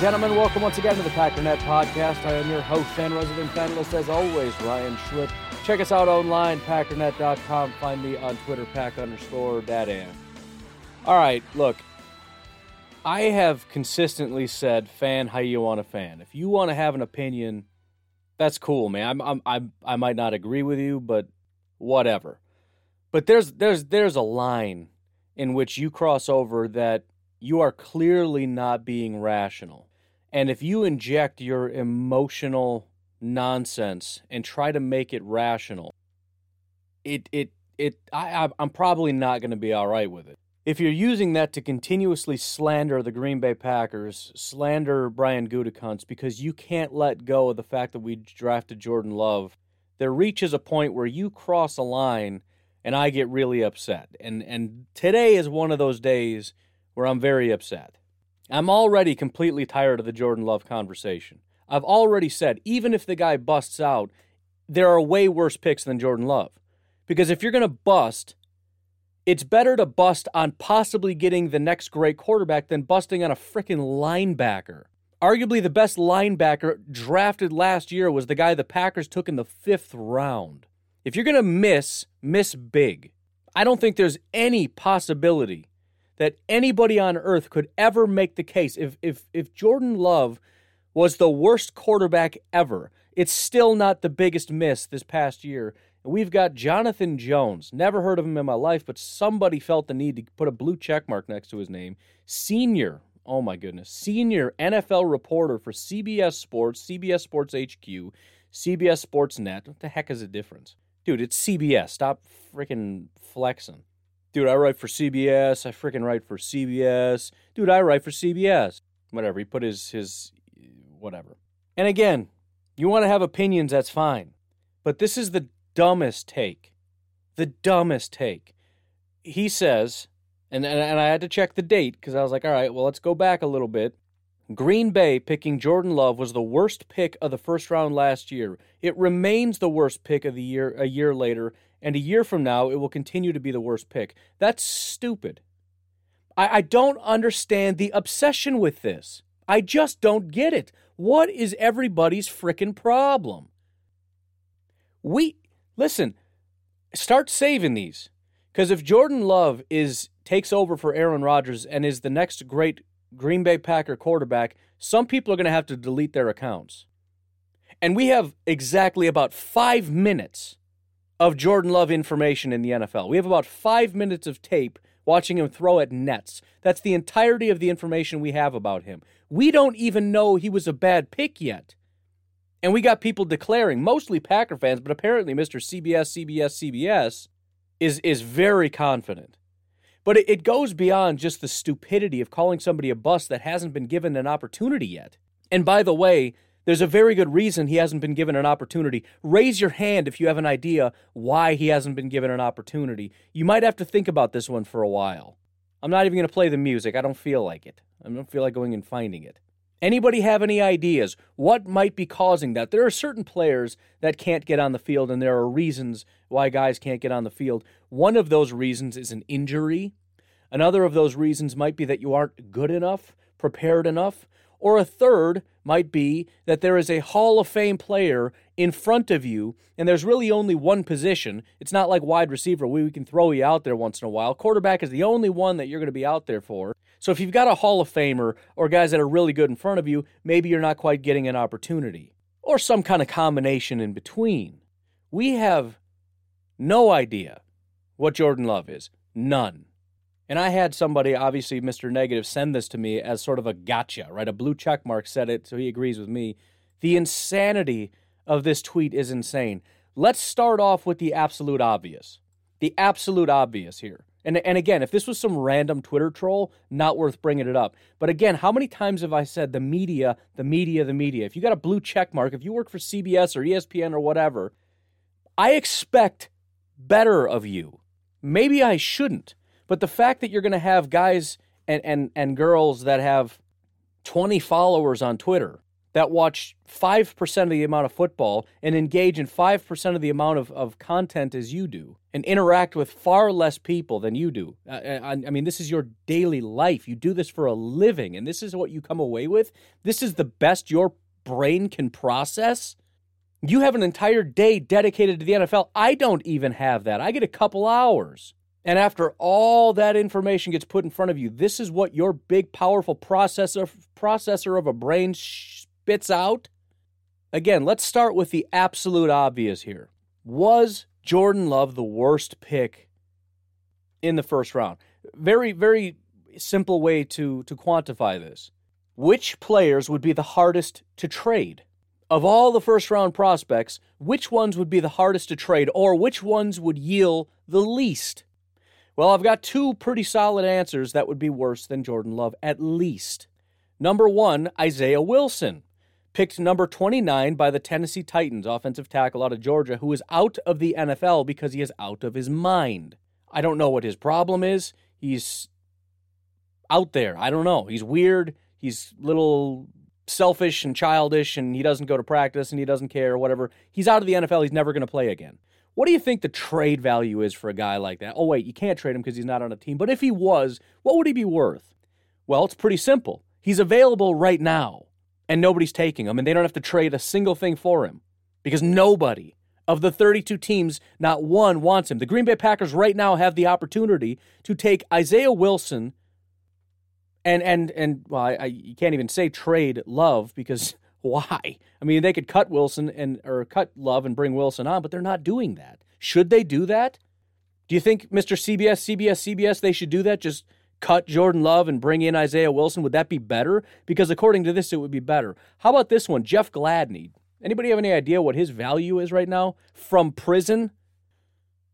Gentlemen, welcome once again to the Packernet Podcast. I am your host and resident panelist, as always, Ryan Schlip. Check us out online, packernet.com. Find me on Twitter, pack underscore dadan. All right, look, I have consistently said, fan how you want to fan. If you want to have an opinion, that's cool, man. I'm, I'm, I'm, I might not agree with you, but whatever. But there's, there's, there's a line in which you cross over that you are clearly not being rational. And if you inject your emotional nonsense and try to make it rational, it it it I I'm probably not going to be all right with it. If you're using that to continuously slander the Green Bay Packers, slander Brian Gutekunst because you can't let go of the fact that we drafted Jordan Love, there reaches a point where you cross a line and I get really upset. And and today is one of those days where I'm very upset. I'm already completely tired of the Jordan Love conversation. I've already said, even if the guy busts out, there are way worse picks than Jordan Love. Because if you're going to bust, it's better to bust on possibly getting the next great quarterback than busting on a freaking linebacker. Arguably, the best linebacker drafted last year was the guy the Packers took in the fifth round. If you're going to miss, miss big. I don't think there's any possibility that anybody on earth could ever make the case if if if Jordan Love was the worst quarterback ever, it's still not the biggest miss this past year. We've got Jonathan Jones. Never heard of him in my life, but somebody felt the need to put a blue check mark next to his name. Senior, oh my goodness, senior NFL reporter for CBS Sports, CBS Sports HQ, CBS Sports Net. What the heck is the difference? Dude, it's CBS. Stop freaking flexing. Dude, I write for CBS. I freaking write for CBS. Dude, I write for CBS. Whatever. He put his his whatever. And again, you want to have opinions, that's fine. But this is the dumbest take. The dumbest take. He says, and, and, and I had to check the date because I was like, all right, well, let's go back a little bit. Green Bay picking Jordan Love was the worst pick of the first round last year. It remains the worst pick of the year a year later, and a year from now, it will continue to be the worst pick. That's stupid. I, I don't understand the obsession with this. I just don't get it. What is everybody's frickin' problem? We, listen, start saving these. Because if Jordan Love is takes over for Aaron Rodgers and is the next great Green Bay Packer quarterback, some people are going to have to delete their accounts. And we have exactly about five minutes of Jordan Love information in the NFL. We have about five minutes of tape watching him throw at nets. That's the entirety of the information we have about him. We don't even know he was a bad pick yet. And we got people declaring, mostly Packer fans, but apparently Mr. CBS, CBS, CBS is, is very confident. But it, it goes beyond just the stupidity of calling somebody a bust that hasn't been given an opportunity yet. And by the way, there's a very good reason he hasn't been given an opportunity. Raise your hand if you have an idea why he hasn't been given an opportunity. You might have to think about this one for a while. I'm not even going to play the music. I don't feel like it. I don't feel like going and finding it. Anybody have any ideas? What might be causing that? There are certain players that can't get on the field, and there are reasons why guys can't get on the field. One of those reasons is an injury. Another of those reasons might be that you aren't good enough, prepared enough. Or a third might be that there is a Hall of Fame player in front of you, and there's really only one position. It's not like wide receiver. We can throw you out there once in a while. Quarterback is the only one that you're going to be out there for. So if you've got a Hall of Famer or guys that are really good in front of you, maybe you're not quite getting an opportunity. Or some kind of combination in between. We have no idea what Jordan Love is. None. And I had somebody, obviously Mr. Negative, send this to me as sort of a gotcha, right? A blue check mark said it, so he agrees with me. The insanity of this tweet is insane. Let's start off with the absolute obvious. The absolute obvious here. And, and again, if this was some random Twitter troll, not worth bringing it up. But again, how many times have I said the media, the media, the media? If you got a blue check mark, if you work for CBS or ESPN or whatever, I expect better of you. maybe I shouldn't. But the fact that you're going to have guys and, and, and girls that have 20 followers on Twitter that watch 5% of the amount of football and engage in 5% of the amount of, of content as you do and interact with far less people than you do. I, I, I, mean, this is your daily life. You do this for a living, and this is what you come away with. This is the best your brain can process. You have an entire day dedicated to the NFL. I don't even have that. I get a couple hours. And after all that information gets put in front of you, this is what your big, powerful processor processor of a brain spits out? Again, let's start with the absolute obvious here. Was Jordan Love the worst pick in the first round? Very, very simple way to, to quantify this. Which players would be the hardest to trade? Of all the first round prospects, which ones would be the hardest to trade or which ones would yield the least? Well, I've got two pretty solid answers that would be worse than Jordan Love, at least. Number one, Isaiah Wilson picked number 29 by the Tennessee Titans, offensive tackle out of Georgia, who is out of the NFL because he is out of his mind. I don't know what his problem is. He's out there. I don't know. He's weird. He's little selfish and childish and he doesn't go to practice and he doesn't care or whatever. He's out of the NFL. He's never going to play again. What do you think the trade value is for a guy like that? Oh wait, you can't trade him because he's not on a team. But if he was, what would he be worth? Well, it's pretty simple. He's available right now and nobody's taking him, and they don't have to trade a single thing for him because nobody of the 32 teams, not one wants him. The Green Bay Packers right now have the opportunity to take Isaiah Wilson and and and well, I, I you can't even say trade Love because why? I mean, they could cut Wilson and or cut Love and bring Wilson on, but they're not doing that. Should they do that? Do you think Mr. CBS, CBS, CBS, they should do that? Just cut Jordan Love and bring in Isaiah Wilson? Would that be better? Because according to this, it would be better. How about this one? Jeff Gladney. Anybody have any idea what his value is right now from prison?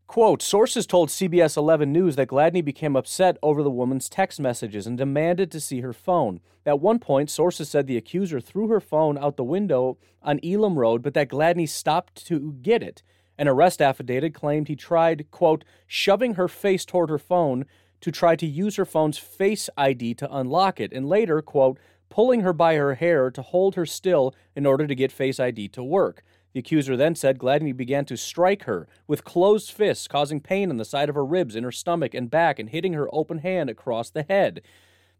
Quote Sources told CBS 11 News that Gladney became upset over the woman's text messages and demanded to see her phone. At one point, sources said the accuser threw her phone out the window on Elam Road, but that Gladney stopped to get it. An arrest affidavit claimed he tried, quote, shoving her face toward her phone to try to use her phone's Face ID to unlock it, and later, quote, pulling her by her hair to hold her still in order to get Face ID to work. The accuser then said Gladney began to strike her with closed fists, causing pain on the side of her ribs, in her stomach, and back, and hitting her open hand across the head.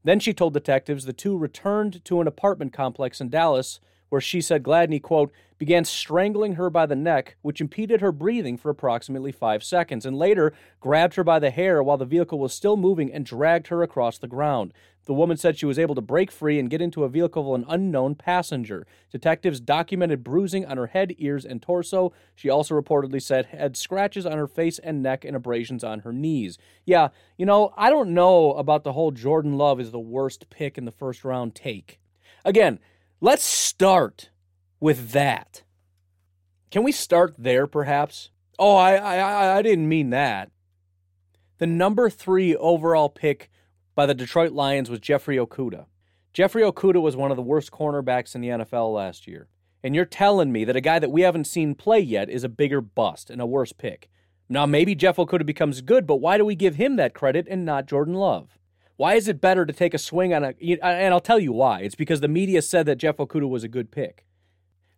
Then she told detectives the two returned to an apartment complex in Dallas where she said Gladney, quote, began strangling her by the neck, which impeded her breathing for approximately five seconds, and later grabbed her by the hair while the vehicle was still moving and dragged her across the ground. The woman said she was able to break free and get into a vehicle of an unknown passenger. Detectives documented bruising on her head, ears, and torso. She also reportedly said had scratches on her face and neck and abrasions on her knees. Yeah, you know, I don't know about the whole Jordan Love is the worst pick in the first round take. Again, Let's start with that. Can we start there, perhaps? Oh, I, I, I didn't mean that. The number three overall pick by the Detroit Lions was Jeffrey Okudah. Jeffrey Okudah was one of the worst cornerbacks in the NFL last year. And you're telling me that a guy that we haven't seen play yet is a bigger bust and a worse pick. Now, maybe Jeff Okudah becomes good, but why do we give him that credit and not Jordan Love? Why is it better to take a swing on a? And I'll tell you why. It's because the media said that Jeff Okudah was a good pick.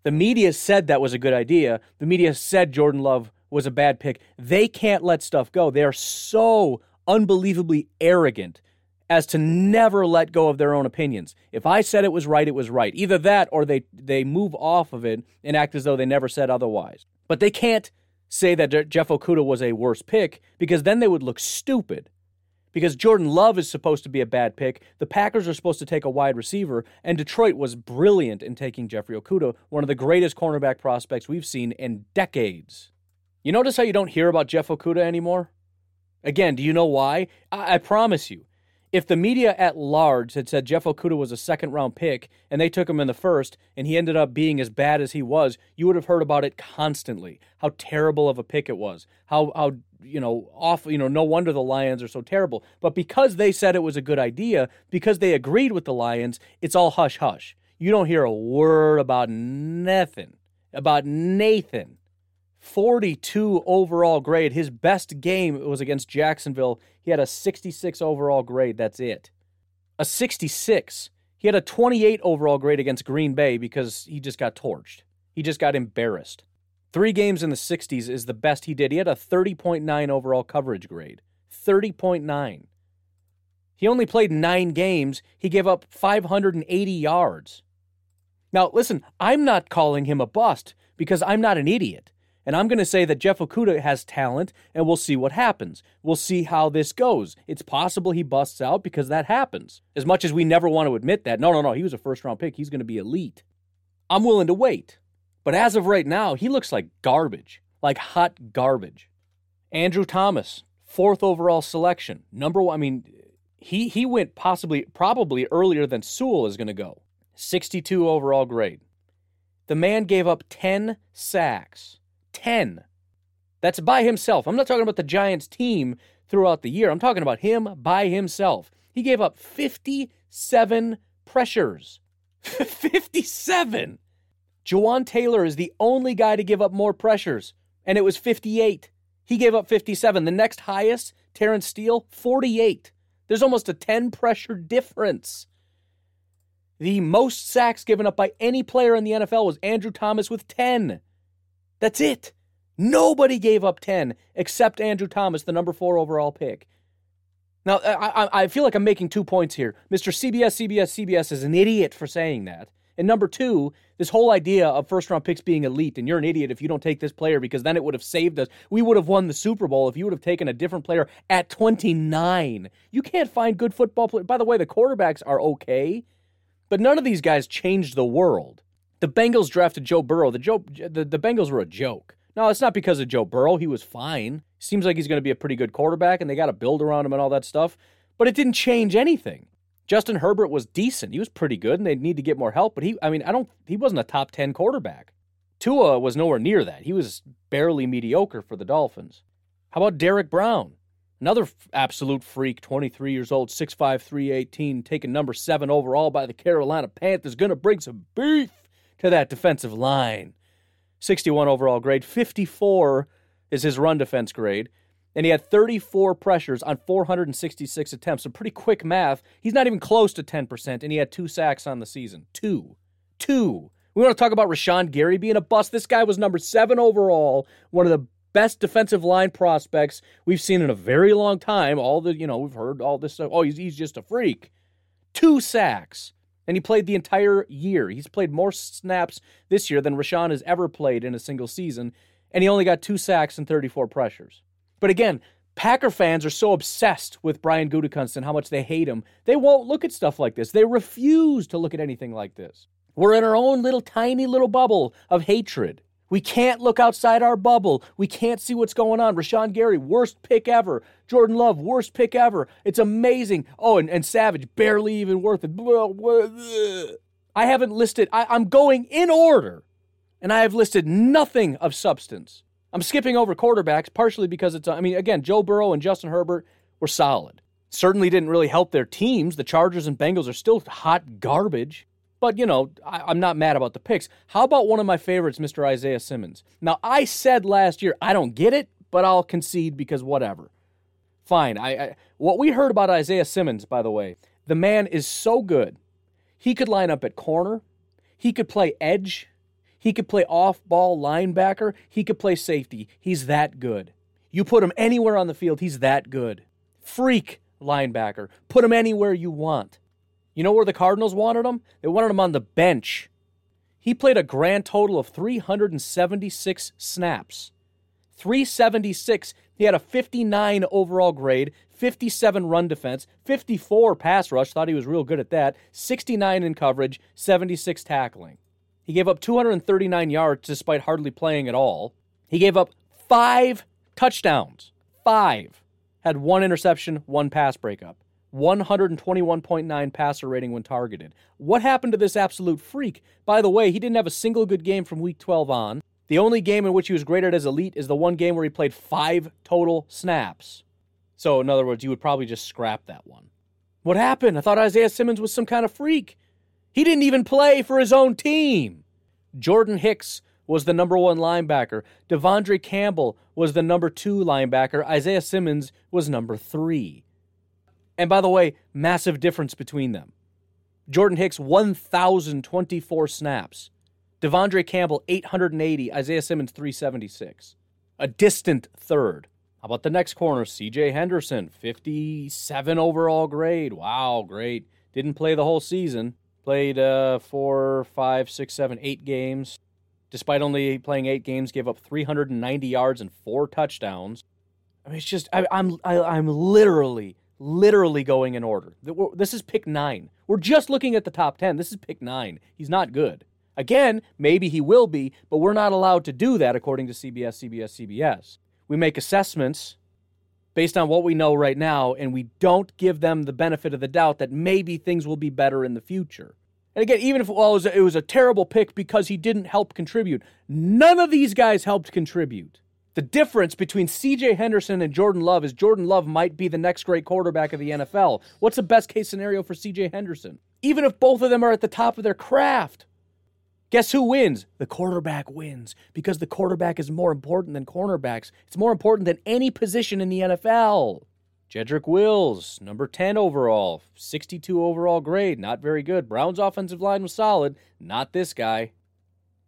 The media said that was a good idea. The media said Jordan Love was a bad pick. They can't let stuff go. They are so unbelievably arrogant as to never let go of their own opinions. If I said it was right, it was right. Either that or they they move off of it and act as though they never said otherwise. But they can't say that Jeff Okudah was a worse pick because then they would look stupid because Jordan Love is supposed to be a bad pick. The Packers are supposed to take a wide receiver, and Detroit was brilliant in taking Jeffrey Okudah, one of the greatest cornerback prospects we've seen in decades. You notice how you don't hear about Jeff Okudah anymore? Again, do you know why? I, I promise you, if the media at large had said Jeff Okudah was a second round pick and they took him in the first and he ended up being as bad as he was, you would have heard about it constantly. How terrible of a pick it was. How how you know off you know no wonder the Lions are so terrible. But because they said it was a good idea, because they agreed with the Lions, it's all hush hush. You don't hear a word about nothing about Nathan 42 overall grade. His best game was against Jacksonville. He had a 66 overall grade. That's it. A 66. He had a 28 overall grade against Green Bay because he just got torched. He just got embarrassed. Three games in the 60s is the best he did. He had a 30.9 overall coverage grade. 30.9. He only played nine games. He gave up 580 yards. Now, listen, I'm not calling him a bust because I'm not an idiot. And I'm going to say that Jeff Okudah has talent, and we'll see what happens. We'll see how this goes. It's possible he busts out because that happens. As much as we never want to admit that, no, no, no, he was a first round pick. He's going to be elite. I'm willing to wait. But as of right now, he looks like garbage, like hot garbage. Andrew Thomas, fourth overall selection, number one. I mean, he he went possibly, probably earlier than Sewell is going to go. 62 overall grade. The man gave up 10 sacks. 10. That's by himself. I'm not talking about the Giants team throughout the year. I'm talking about him by himself. He gave up 57 pressures. 57. Jawaan Taylor is the only guy to give up more pressures, and it was 58. He gave up 57. The next highest, Terence Steele, 48. There's almost a 10 pressure difference. The most sacks given up by any player in the NFL was Andrew Thomas with 10. That's it. Nobody gave up 10 except Andrew Thomas, the number four overall pick. Now, I, I feel like I'm making two points here. Mr. CBS, CBS, CBS is an idiot for saying that. And number two, this whole idea of first round picks being elite, and you're an idiot if you don't take this player because then it would have saved us. We would have won the Super Bowl if you would have taken a different player at 29. You can't find good football players. By the way, the quarterbacks are okay, but none of these guys changed the world. The Bengals drafted Joe Burrow. The, Joe, the, the Bengals were a joke. No, it's not because of Joe Burrow. He was fine. Seems like he's going to be a pretty good quarterback, and they got to build around him and all that stuff. But it didn't change anything. Justin Herbert was decent. He was pretty good, and they need to get more help. But he, I mean, I don't. He wasn't a top ten quarterback. Tua was nowhere near that. He was barely mediocre for the Dolphins. How about Derrick Brown? Another f- absolute freak, 23 years old, 6'5, 318, taken number seven overall by the Carolina Panthers. Going to bring some beef to that defensive line. 61 overall grade, 54 is his run defense grade and he had 34 pressures on 466 attempts. So pretty quick math. He's not even close to 10%, and he had two sacks on the season. Two. Two. We want to talk about Rashan Gary being a bust. This guy was number seven overall, one of the best defensive line prospects we've seen in a very long time. All the, you know, we've heard all this stuff. Oh, he's, he's just a freak. Two sacks. And he played the entire year. He's played more snaps this year than Rashan has ever played in a single season. And he only got two sacks and 34 pressures. But again, Packer fans are so obsessed with Brian Gutekunst and how much they hate him, they won't look at stuff like this. They refuse to look at anything like this. We're in our own little tiny little bubble of hatred. We can't look outside our bubble. We can't see what's going on. Rashan Gary, worst pick ever. Jordan Love, worst pick ever. It's amazing. Oh, and, and Savage, barely even worth it. I haven't listed, I, I'm going in order, and I have listed nothing of substance. I'm skipping over quarterbacks partially because it's, I mean, again, Joe Burrow and Justin Herbert were solid. Certainly didn't really help their teams. The Chargers and Bengals are still hot garbage. But, you know, I, am not mad about the picks. How about one of my favorites, Mr. Isaiah Simmons? Now, I said last year, I don't get it, but I'll concede because whatever. Fine. I, I What we heard about Isaiah Simmons, by the way, the man is so good. He could line up at corner, he could play edge, he could play off ball linebacker. He could play safety. He's that good. You put him anywhere on the field, he's that good. Freak linebacker. Put him anywhere you want. You know where the Cardinals wanted him? They wanted him on the bench. He played a grand total of 376 snaps. 376. He had a 59 overall grade, 57 run defense, 54 pass rush, thought he was real good at that, 69 in coverage, 76 tackling. He gave up 239 yards despite hardly playing at all. He gave up five touchdowns. Five. Had one interception, one pass breakup. 121.9 passer rating when targeted. What happened to this absolute freak? By the way, he didn't have a single good game from week 12 on. The only game in which he was graded as elite is the one game where he played five total snaps. So, in other words, you would probably just scrap that one. What happened? I thought Isaiah Simmons was some kind of freak. He didn't even play for his own team. Jordan Hicks was the number one linebacker. De'Vondre Campbell was the number two linebacker. Isaiah Simmons was number three. And by the way, massive difference between them. Jordan Hicks, 1,024 snaps. De'Vondre Campbell, 880. Isaiah Simmons, 376. A distant third. How about the next corner? CJ Henderson, 57 overall grade. Wow, great. Didn't play the whole season. Played uh, four, five, six, seven, eight games. Despite only playing eight games, gave up 390 yards and four touchdowns. I mean, it's just I, I'm I, I'm literally literally going in order. This is pick nine. We're just looking at the top 10. This is pick nine. He's not good. Again, maybe he will be, but we're not allowed to do that according to CBS, CBS, CBS. We make assessments based on what we know right now, and we don't give them the benefit of the doubt that maybe things will be better in the future. And again, even if well, it, was a, it was a terrible pick because he didn't help contribute, none of these guys helped contribute. The difference between CJ Henderson and Jordan Love is Jordan Love might be the next great quarterback of the NFL. What's the best case scenario for CJ Henderson? Even if both of them are at the top of their craft. Guess who wins? The quarterback wins because the quarterback is more important than cornerbacks. It's more important than any position in the NFL. Jedrick Wills, number 10 overall, 62 overall grade, not very good. Browns offensive line was solid, not this guy.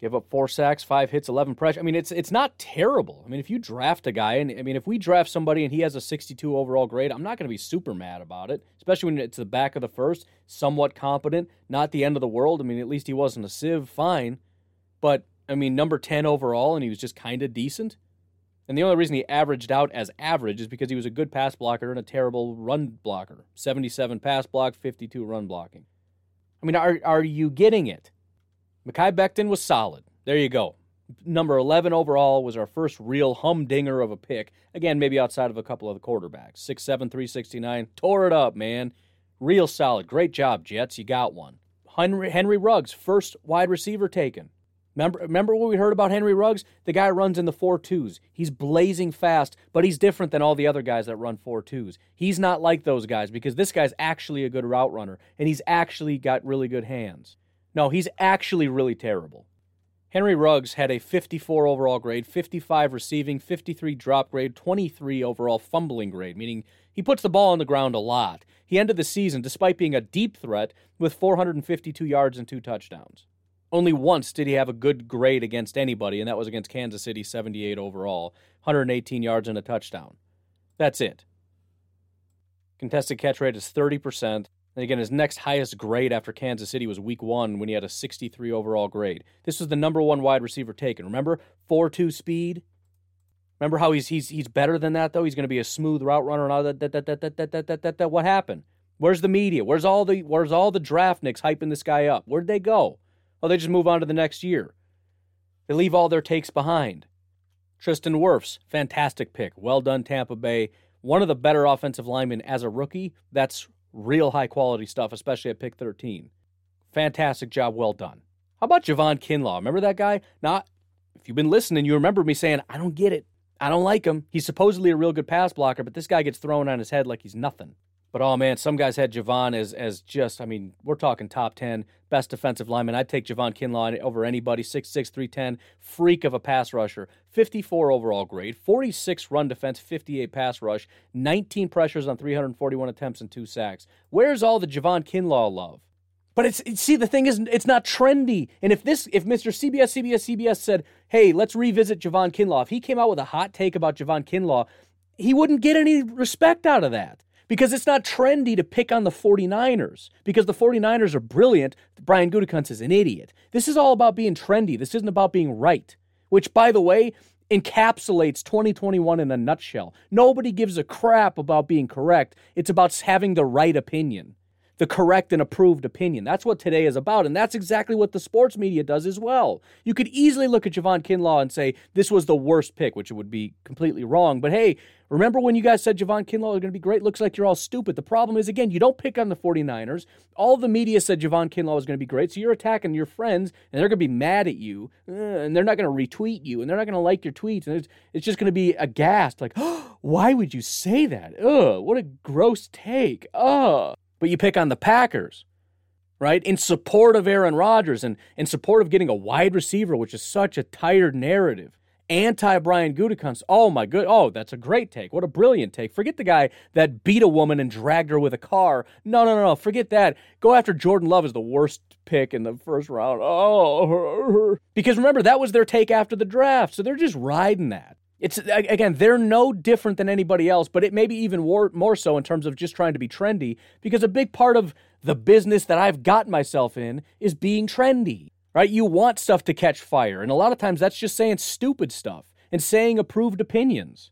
Give up four sacks, five hits, 11 pressure. I mean, it's it's not terrible. I mean, if you draft a guy, and I mean, if we draft somebody and he has a 62 overall grade, I'm not going to be super mad about it, especially when it's the back of the first, somewhat competent, not the end of the world. I mean, at least he wasn't a sieve, fine. But, I mean, number 10 overall, and he was just kind of decent. And the only reason he averaged out as average is because he was a good pass blocker and a terrible run blocker 77 pass block, 52 run blocking. I mean, are, are you getting it? Mekhi Becton was solid. There you go. Number 11 overall was our first real humdinger of a pick. Again, maybe outside of a couple of the quarterbacks. 6'7, 369. Tore it up, man. Real solid. Great job, Jets. You got one. Henry, Henry Ruggs, first wide receiver taken. Remember, remember what we heard about Henry Ruggs? The guy runs in the four twos. He's blazing fast, but he's different than all the other guys that run four twos. He's not like those guys because this guy's actually a good route runner and he's actually got really good hands. No, he's actually really terrible. Henry Ruggs had a 54 overall grade, 55 receiving, 53 drop grade, 23 overall fumbling grade, meaning he puts the ball on the ground a lot. He ended the season, despite being a deep threat, with 452 yards and two touchdowns. Only once did he have a good grade against anybody, and that was against Kansas City, 78 overall, 118 yards and a touchdown. That's it. Contested catch rate is 30%. And again, his next highest grade after Kansas City was week one when he had a 63 overall grade. This was the number one wide receiver taken. Remember? 4 2 speed. Remember how he's he's he's better than that though? He's going to be a smooth route runner and all that that that that that that that that that what happened? Where's the media? Where's all the where's all the draftniks hyping this guy up? Where'd they go? Oh, they just move on to the next year. They leave all their takes behind. Tristan Wirfs, fantastic pick. Well done, Tampa Bay. One of the better offensive linemen as a rookie. That's Real high quality stuff, especially at pick 13. Fantastic job, well done. How about Javon Kinlaw? Remember that guy? Not if you've been listening, you remember me saying, I don't get it. I don't like him. He's supposedly a real good pass blocker, but this guy gets thrown on his head like he's nothing. But oh man, some guys had Javon as as just I mean, we're talking top ten best defensive lineman. I'd take Javon Kinlaw over anybody. 6'6", 310, freak of a pass rusher. 54 overall grade, 46 run defense, 58 pass rush, 19 pressures on 341 attempts and two sacks. Where's all the Javon Kinlaw love? But it's, see the thing is it's not trendy. And if this if Mr. CBS CBS CBS said, "Hey, let's revisit Javon Kinlaw," if he came out with a hot take about Javon Kinlaw, he wouldn't get any respect out of that because it's not trendy to pick on the 49ers because the 49ers are brilliant. Brian Gutekunst is an idiot. This is all about being trendy. This isn't about being right, which, by the way, encapsulates 2021 in a nutshell. Nobody gives a crap about being correct. It's about having the right opinion the correct and approved opinion. That's what today is about, and that's exactly what the sports media does as well. You could easily look at Javon Kinlaw and say this was the worst pick, which would be completely wrong. But hey, remember when you guys said Javon Kinlaw is going to be great? Looks like you're all stupid. The problem is, again, you don't pick on the 49ers. All the media said Javon Kinlaw was going to be great, so you're attacking your friends, and they're going to be mad at you, uh, and they're not going to retweet you, and they're not going to like your tweets, and it's, it's just going to be aghast, like, oh, why would you say that? Ugh, what a gross take. Ugh but you pick on the Packers. right? In support of Aaron Rodgers and in support of getting a wide receiver, which is such a tired narrative. Anti Brian Gutekunst. Oh my good. Oh, that's a great take. What a brilliant take. Forget the guy that beat a woman and dragged her with a car. No, no, no, no. Forget that. Go after Jordan Love as the worst pick in the first round. Oh, because remember that was their take after the draft, so they're just riding that. It's again, they're no different than anybody else, but it may be even more, more so in terms of just trying to be trendy because a big part of the business that I've gotten myself in is being trendy, right? You want stuff to catch fire, and a lot of times that's just saying stupid stuff and saying approved opinions,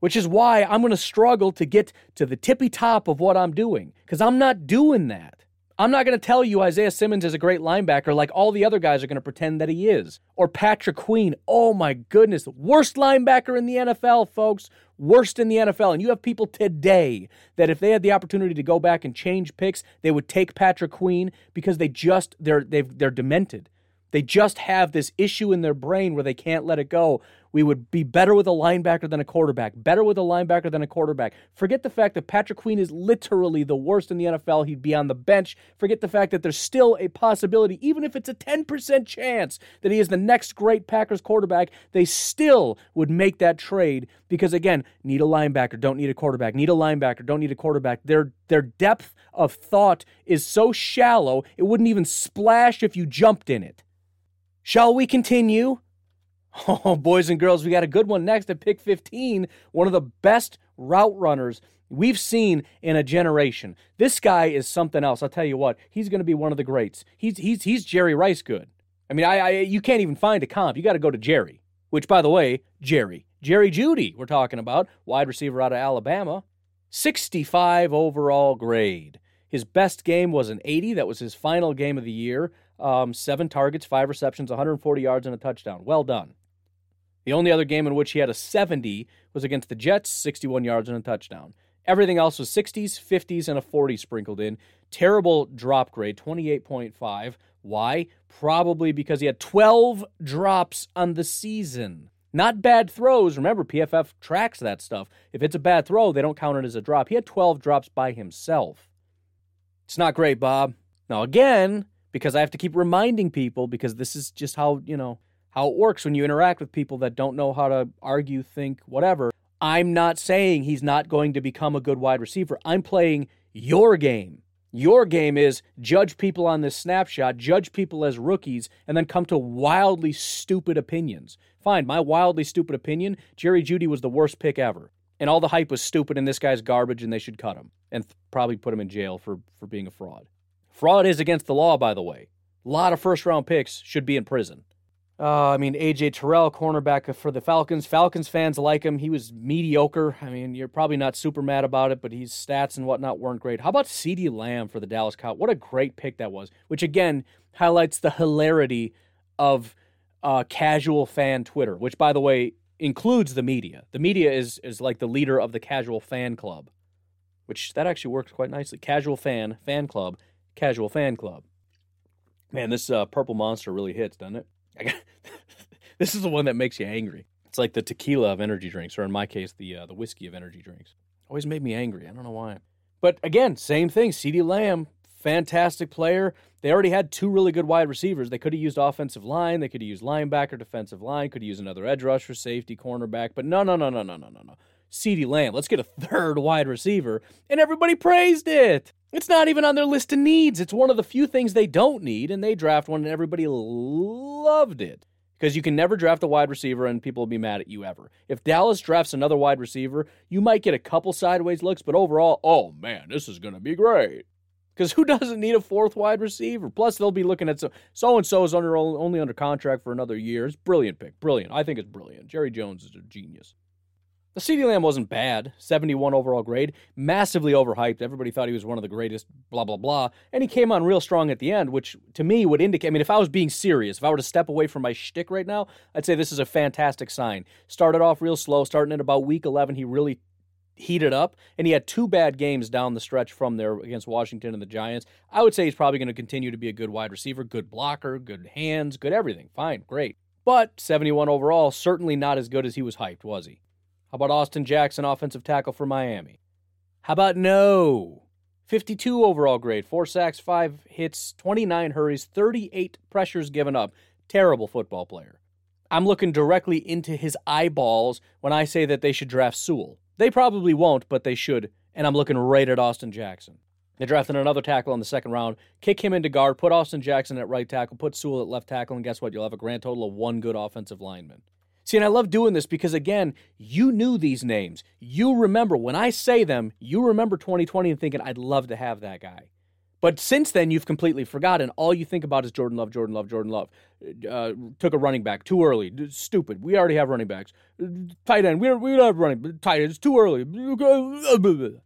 which is why I'm going to struggle to get to the tippy top of what I'm doing because I'm not doing that. I'm not going to tell you Isaiah Simmons is a great linebacker like all the other guys are going to pretend that he is. Or Patrick Queen. Oh my goodness. Worst linebacker in the NFL, folks. Worst in the NFL. And you have people today that if they had the opportunity to go back and change picks, they would take Patrick Queen because they just they're they they're demented. They just have this issue in their brain where they can't let it go. We would be better with a linebacker than a quarterback, better with a linebacker than a quarterback. Forget the fact that Patrick Queen is literally the worst in the NFL. He'd be on the bench. Forget the fact that there's still a possibility, even if it's a 10% chance that he is the next great Packers quarterback, they still would make that trade because, again, need a linebacker, don't need a quarterback, need a linebacker, don't need a quarterback. Their, their depth of thought is so shallow, it wouldn't even splash if you jumped in it. Shall we continue? Oh, boys and girls, we got a good one next at pick 15. One of the best route runners we've seen in a generation. This guy is something else. I'll tell you what, he's going to be one of the greats. He's he's he's Jerry Rice good. I mean, I, I you can't even find a comp. You got to go to Jerry. Which, by the way, Jerry Jerry Jeudy, we're talking about wide receiver out of Alabama, 65 overall grade. His best game was an 80. That was his final game of the year. Um, seven targets, five receptions, 140 yards, and a touchdown. Well done. The only other game in which he had a 70 was against the Jets, 61 yards and a touchdown. Everything else was 60s, 50s, and a 40 sprinkled in. Terrible drop grade, 28.5. Why? Probably because he had 12 drops on the season. Not bad throws. Remember, PFF tracks that stuff. If it's a bad throw, they don't count it as a drop. He had 12 drops by himself. It's not great, Bob. Now, again, because I have to keep reminding people because this is just how, you know, how it works when you interact with people that don't know how to argue, think, whatever. I'm not saying he's not going to become a good wide receiver. I'm playing your game. Your game is judge people on this snapshot, judge people as rookies, and then come to wildly stupid opinions. Fine, my wildly stupid opinion Jerry Jeudy was the worst pick ever. And all the hype was stupid, and this guy's garbage, and they should cut him and th- probably put him in jail for, for being a fraud. Fraud is against the law, by the way. A lot of first round picks should be in prison. Uh, I mean, AJ Terrell, cornerback for the Falcons. Falcons fans like him. He was mediocre. I mean, you're probably not super mad about it, but his stats and whatnot weren't great. How about CeeDee Lamb for the Dallas Cowboys? What a great pick that was, which again highlights the hilarity of uh, casual fan Twitter, which, by the way, includes the media. The media is is like the leader of the casual fan club, which that actually works quite nicely. Casual fan fan club casual fan club. Man, this uh, purple monster really hits, doesn't it? Got, this is the one that makes you angry. It's like the tequila of energy drinks, or in my case, the uh, the whiskey of energy drinks. Always made me angry. I don't know why. But again, same thing. CeeDee Lamb, fantastic player. They already had two really good wide receivers. They could have used offensive line. They could have used linebacker, defensive line. Could have used another edge rusher, safety, cornerback. But no, no, no, no, no, no, no, no. CeeDee Lamb. Let's get a third wide receiver. And everybody praised it. It's not even on their list of needs. It's one of the few things they don't need, and they draft one, and everybody loved it. Because you can never draft a wide receiver and people will be mad at you ever. If Dallas drafts another wide receiver, you might get a couple sideways looks, but overall, oh man, this is going to be great. Because who doesn't need a fourth wide receiver? Plus, they'll be looking at so so and so is under only under contract for another year. It's brilliant pick, brilliant. I think it's brilliant. Jerry Jones is a genius. The CeeDee Lamb wasn't bad, 71 overall grade, massively overhyped. Everybody thought he was one of the greatest, blah, blah, blah. And he came on real strong at the end, which to me would indicate. I mean, if I was being serious, if I were to step away from my shtick right now, I'd say this is a fantastic sign. Started off real slow, starting at about week 11, he really heated up, and he had two bad games down the stretch from there against Washington and the Giants. I would say he's probably going to continue to be a good wide receiver, good blocker, good hands, good everything. Fine, great. But 71 overall, certainly not as good as he was hyped, was he? How about Austin Jackson, offensive tackle for Miami? How about no? 52 overall grade, four sacks, five hits, 29 hurries, 38 pressures given up. Terrible football player. I'm looking directly into his eyeballs when I say that they should draft Sewell. They probably won't, but they should. And I'm looking right at Austin Jackson. They drafted another tackle in the second round, kick him into guard, put Austin Jackson at right tackle, put Sewell at left tackle, and guess what? You'll have a grand total of one good offensive lineman. See, and I love doing this because, again, you knew these names. You remember, when I say them, you remember 2020 and thinking, I'd love to have that guy. But since then, you've completely forgotten. All you think about is Jordan Love, Jordan Love, Jordan Love. Uh, took a running back too early. Stupid. We already have running backs. Tight end. We don't, we don't have running. Tight end. It's too early.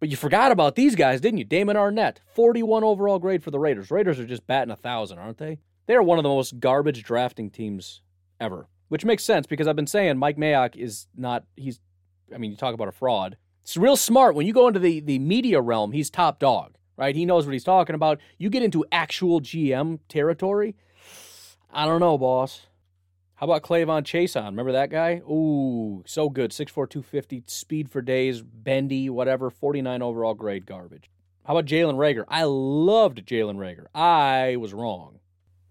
But you forgot about these guys, didn't you? Damon Arnette, 41 overall grade for the Raiders. Raiders are just batting a thousand, aren't they? They are one of the most garbage drafting teams ever, which makes sense because I've been saying Mike Mayock is not. He's. I mean, you talk about a fraud. It's real smart when you go into the the media realm. He's top dog right? He knows what he's talking about. You get into actual GM territory. I don't know, boss. How about K'Lavon Chaisson? Remember that guy? Ooh, so good. 6'4", 250, speed for days, bendy, whatever, 49 overall grade garbage. How about Jalen Reagor? I loved Jalen Reagor. I was wrong.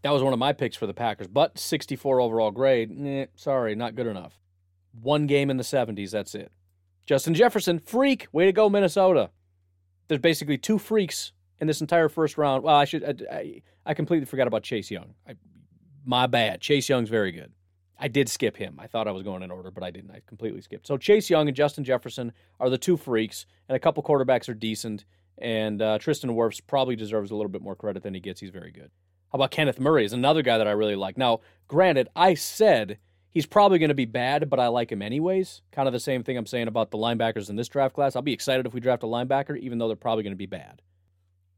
That was one of my picks for the Packers, but 64 overall grade, eh, sorry, not good enough. One game in the 70s, that's it. Justin Jefferson, freak, way to go, Minnesota there's basically two freaks in this entire first round. Well, I should I, I completely forgot about Chase Young. I, my bad. Chase Young's very good. I did skip him. I thought I was going in order, but I didn't. I completely skipped. So Chase Young and Justin Jefferson are the two freaks, and a couple quarterbacks are decent. And uh, Tristan Wirfs probably deserves a little bit more credit than he gets. He's very good. About Kenneth Murray? Is another guy that I really like. Now, granted, I said He's probably going to be bad, but I like him anyways. Kind of the same thing I'm saying about the linebackers in this draft class. I'll be excited if we draft a linebacker, even though they're probably going to be bad.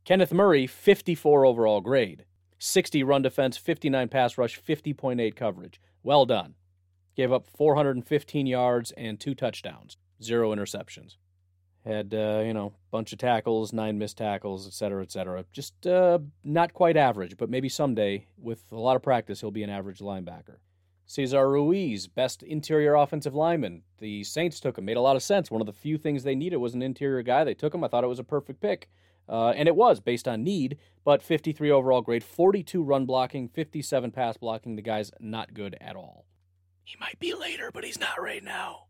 Kenneth Murray, 54 overall grade, 60 run defense, 59 pass rush, 50.8 coverage. Well done. Gave up 415 yards and two touchdowns, zero interceptions. Had, uh, you know, bunch of tackles, nine missed tackles, et cetera, et cetera. Just uh, not quite average, but maybe someday, with a lot of practice, he'll be an average linebacker. Cesar Ruiz, best interior offensive lineman. The Saints took him. Made a lot of sense. One of the few things they needed was an interior guy. They took him. I thought it was a perfect pick. Uh, and it was based on need, but 53 overall grade, 42 run blocking, 57 pass blocking. The guy's not good at all. He might be later, but he's not right now.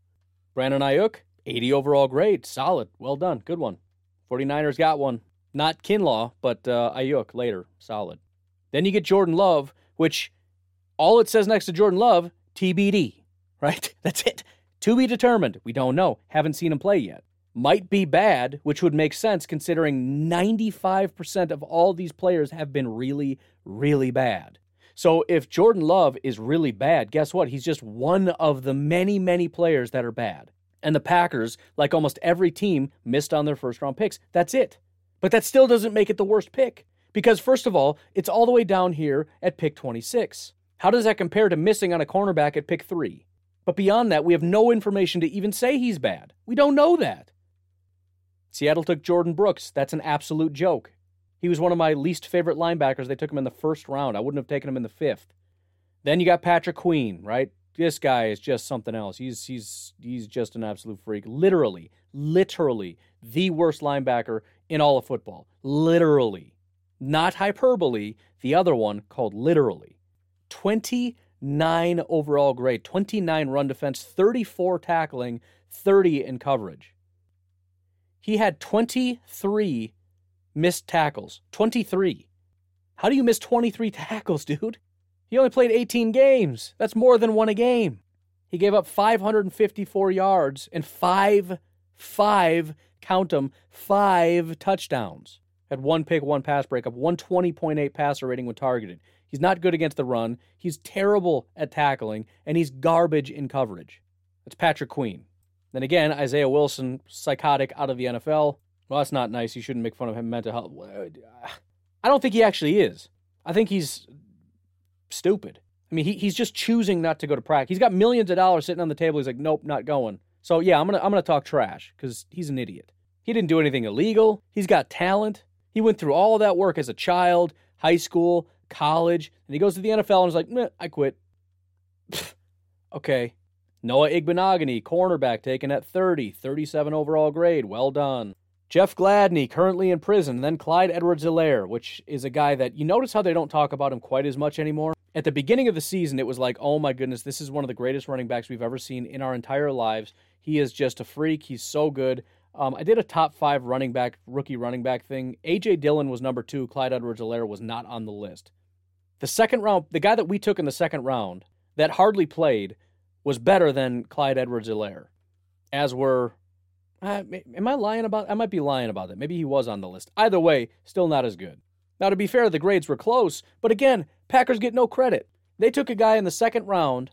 Brandon Aiyuk, 80 overall grade, solid. Well done. Good one. 49ers got one. Not Kinlaw, but uh, Aiyuk later, solid. Then you get Jordan Love, which all it says next to Jordan Love, TBD, right? That's it. To be determined. We don't know. Haven't seen him play yet. Might be bad, which would make sense considering 95% of all these players have been really, really bad. So if Jordan Love is really bad, guess what? He's just one of the many, many players that are bad. And the Packers, like almost every team, missed on their first round picks. That's it. But that still doesn't make it the worst pick. Because, first of all, it's all the way down here at pick 26. How does that compare to missing on a cornerback at pick three? But beyond that, we have no information to even say he's bad. We don't know that. Seattle took Jordyn Brooks. That's an absolute joke. He was one of my least favorite linebackers. They took him in the first round. I wouldn't have taken him in the fifth. Then you got Patrick Queen, right? This guy is just something else. He's he's he's just an absolute freak. Literally, literally the worst linebacker in all of football. Literally. Not hyperbole, the other one called literally. 29 overall grade, 29 run defense, 34 tackling, 30 in coverage. He had 23 missed tackles. 23. How do you miss 23 tackles, dude? He only played 18 games. That's more than one a game. He gave up 554 yards and five, five, count them, five touchdowns. Had one pick, one pass breakup, 120.8 passer rating when targeted. He's not good against the run. He's terrible at tackling, and he's garbage in coverage. That's Patrick Queen. Then again, Isaiah Wilson, psychotic out of the NFL. Well, that's not nice. You shouldn't make fun of him mental health. I don't think he actually is. I think he's stupid. I mean, he, he's just choosing not to go to practice. He's got millions of dollars sitting on the table. He's like, nope, not going. So yeah, I'm gonna I'm gonna talk trash because he's an idiot. He didn't do anything illegal. He's got talent. He went through all of that work as a child, high school, college, and he goes to the NFL and is like, Meh, I quit. okay. Noah Igbinoghene, cornerback, taken at 30, 37 overall grade. Well done. Jeff Gladney, currently in prison. Then Clyde Edwards Helaire, which is a guy that you notice how they don't talk about him quite as much anymore. At the beginning of the season, it was like, oh my goodness, this is one of the greatest running backs we've ever seen in our entire lives. He is just a freak. He's so good. Um, I did a top five running back, rookie running back thing. A.J. Dillon was number two. Clyde Edwards Helaire was not on the list. The second round, the guy that we took in the second round that hardly played was better than Clyde Edwards Helaire, as were uh, am I lying about? I might be lying about that. Maybe he was on the list. Either way, still not as good. Now, to be fair, the grades were close, but again, Packers get no credit. They took a guy in the second round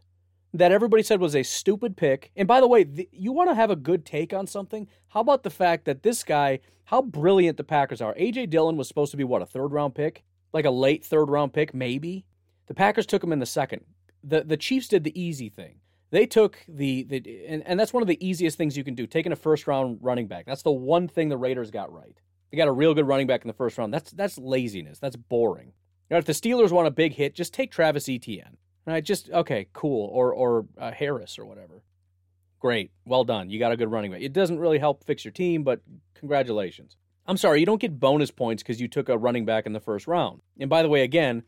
that everybody said was a stupid pick. And by the way, you want to have a good take on something? How about the fact that this guy, how brilliant the Packers are? A.J. Dillon was supposed to be what, a third round pick? Like a late third round pick, maybe? The Packers took him in the second. The, the Chiefs did the easy thing. They took the, the and, and that's one of the easiest things you can do, taking a first round running back. That's the one thing the Raiders got right. They got a real good running back in the first round. That's that's laziness. That's boring. Know, if the Steelers want a big hit, just take Travis Etienne. Right? Just okay, cool. Or or uh, Harris or whatever. Great, well done. You got a good running back. It doesn't really help fix your team, but congratulations. I'm sorry, you don't get bonus points because you took a running back in the first round. And by the way, again,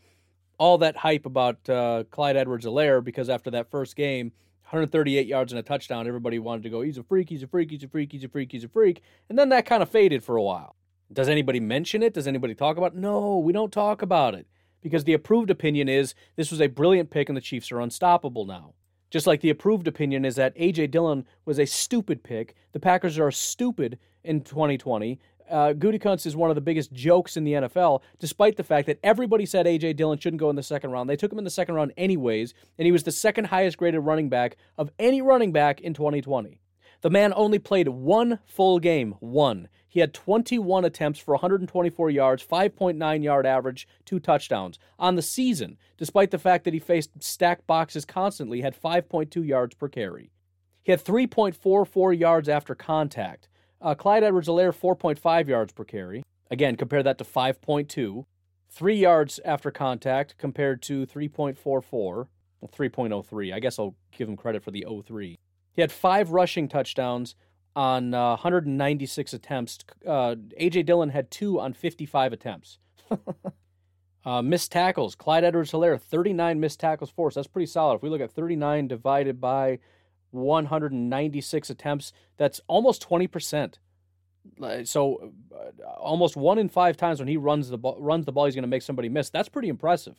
all that hype about uh, Clyde Edwards-Helaire because after that first game, 138 yards and a touchdown. Everybody wanted to go, he's a freak, he's a freak, he's a freak, he's a freak, he's a freak. And then that kind of faded for a while. Does anybody mention it? Does anybody talk about it? No, we don't talk about it because the approved opinion is this was a brilliant pick and the Chiefs are unstoppable now. Just like the approved opinion is that A.J. Dillon was a stupid pick. The Packers are stupid in 2020 uh, Gutekunst is one of the biggest jokes in the NFL, despite the fact that everybody said A.J. Dillon shouldn't go in the second round. They took him in the second round anyways, and he was the second highest graded running back of any running back in 2020. The man only played one full game, one. He had 21 attempts for 124 yards, 5.9 yard average, two touchdowns. On the season, despite the fact that he faced stacked boxes constantly, had 5.2 yards per carry. He had 3.44 yards after contact. Uh, Clyde Edwards Helaire, 4.5 yards per carry. Again, compare that to 5.2. Three yards after contact compared to 3.44. Well, 3.03. I guess I'll give him credit for the 03. He had five rushing touchdowns on uh, 196 attempts. Uh, A.J. Dillon had two on 55 attempts. uh, missed tackles. Clyde Edwards Helaire, 39 missed tackles forced. That's pretty solid. If we look at 39 divided by 196 attempts. That's almost 20%. So uh, almost one in five times when he runs the ball, runs the ball, he's going to make somebody miss. That's pretty impressive.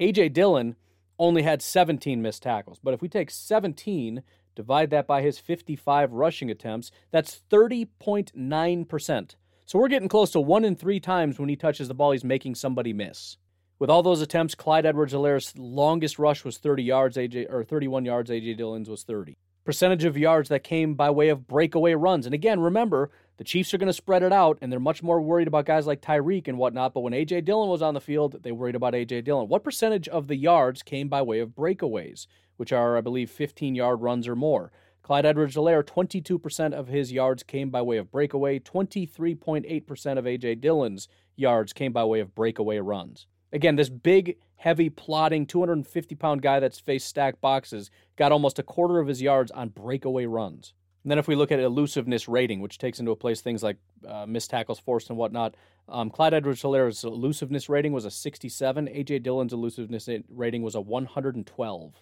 AJ Dillon only had 17 missed tackles, but if we take 17, divide that by his 55 rushing attempts, that's 30.9%. So we're getting close to one in three times when he touches the ball, he's making somebody miss. With all those attempts, Clyde Edwards-Helaire's longest rush was 30 yards, AJ or 31 yards. AJ Dillon's was 30. Percentage of yards that came by way of breakaway runs. And again, remember, the Chiefs are going to spread it out, and they're much more worried about guys like Tyreek and whatnot. But when AJ Dillon was on the field, they worried about AJ Dillon. What percentage of the yards came by way of breakaways, which are, I believe, 15 yard runs or more? Clyde Edwards Helaire, 22% of his yards came by way of breakaway, 23.8% of AJ Dillon's yards came by way of breakaway runs. Again, this big, heavy, plodding, 250 pound guy that's faced stacked boxes got almost a quarter of his yards on breakaway runs. And then if we look at elusiveness rating, which takes into place things like uh, missed tackles forced and whatnot, um, Clyde Edwards-Helaire's elusiveness rating was a 67. A.J. Dillon's elusiveness rating was a 112.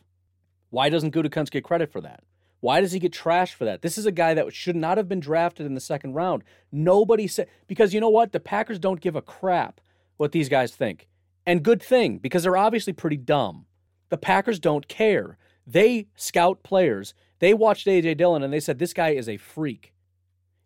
Why doesn't Gutekunst get credit for that? Why does he get trashed for that? This is a guy that should not have been drafted in the second round. Nobody said, because you know what? The Packers don't give a crap what these guys think. And good thing, because they're obviously pretty dumb. The Packers don't care. They scout players. They watched AJ Dillon and they said this guy is a freak.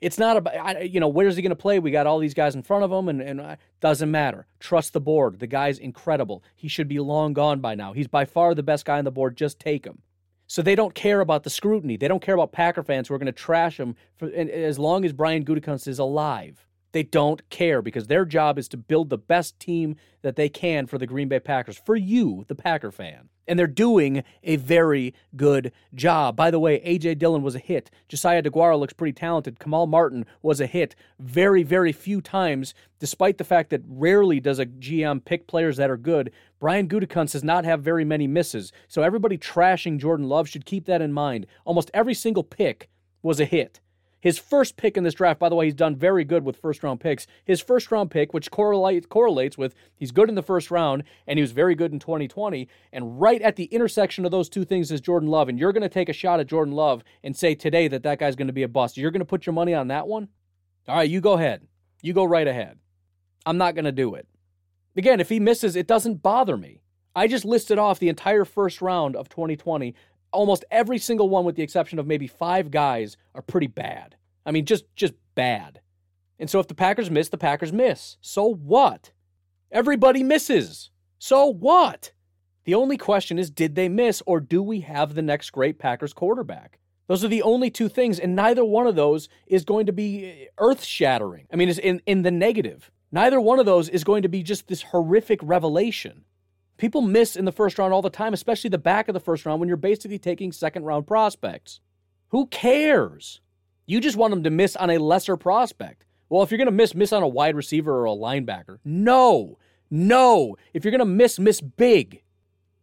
It's not about you know where's he going to play? We got all these guys in front of him, and and uh, doesn't matter. Trust the board. The guy's incredible. He should be long gone by now. He's by far the best guy on the board. Just take him. So they don't care about the scrutiny. They don't care about Packer fans who are going to trash him for as long as Brian Gutekunst is alive. They don't care because their job is to build the best team that they can for the Green Bay Packers, for you, the Packer fan. And they're doing a very good job. By the way, A.J. Dillon was a hit. Josiah Deguara looks pretty talented. Kamal Martin was a hit very, very few times, despite the fact that rarely does a GM pick players that are good. Brian Gutekunst does not have very many misses. So everybody trashing Jordan Love should keep that in mind. Almost every single pick was a hit. His first pick in this draft, by the way, he's done very good with first round picks. His first round pick, which correlates correlates with he's good in the first round and he was very good in 2020. And right at the intersection of those two things is Jordan Love. And you're going to take a shot at Jordan Love and say today that that guy's going to be a bust. You're going to put your money on that one. All right, you go ahead. You go right ahead. I'm not going to do it. Again, if he misses, it doesn't bother me. I just listed off the entire first round of 2020 almost every single one with the exception of maybe five guys are pretty bad. I mean just just bad. And so if the Packers miss, the Packers miss. So what? Everybody misses. So what? The only question is did they miss or do we have the next great Packers quarterback? Those are the only two things, and neither one of those is going to be eh, earth shattering. I mean, it's in, in the negative. Neither one of those is going to be just this horrific revelation. People miss in the first round all the time, especially the back of the first round when you're basically taking second round prospects. Who cares? You just want them to miss on a lesser prospect. Well, if you're going to miss, miss on a wide receiver or a linebacker. No, no. If you're going to miss, miss big.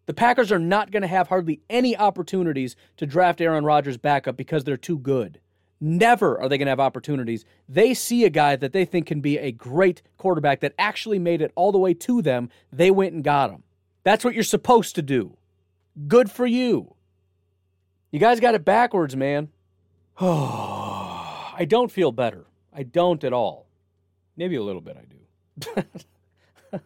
The Packers are not going to have hardly any opportunities to draft Aaron Rodgers backup because they're too good. Never are they going to have opportunities. They see a guy that they think can be a great quarterback that actually made it all the way to them. They went and got him. That's what you're supposed to do. Good for you. You guys got it backwards, man. I don't feel better. I don't at all. Maybe a little bit I do.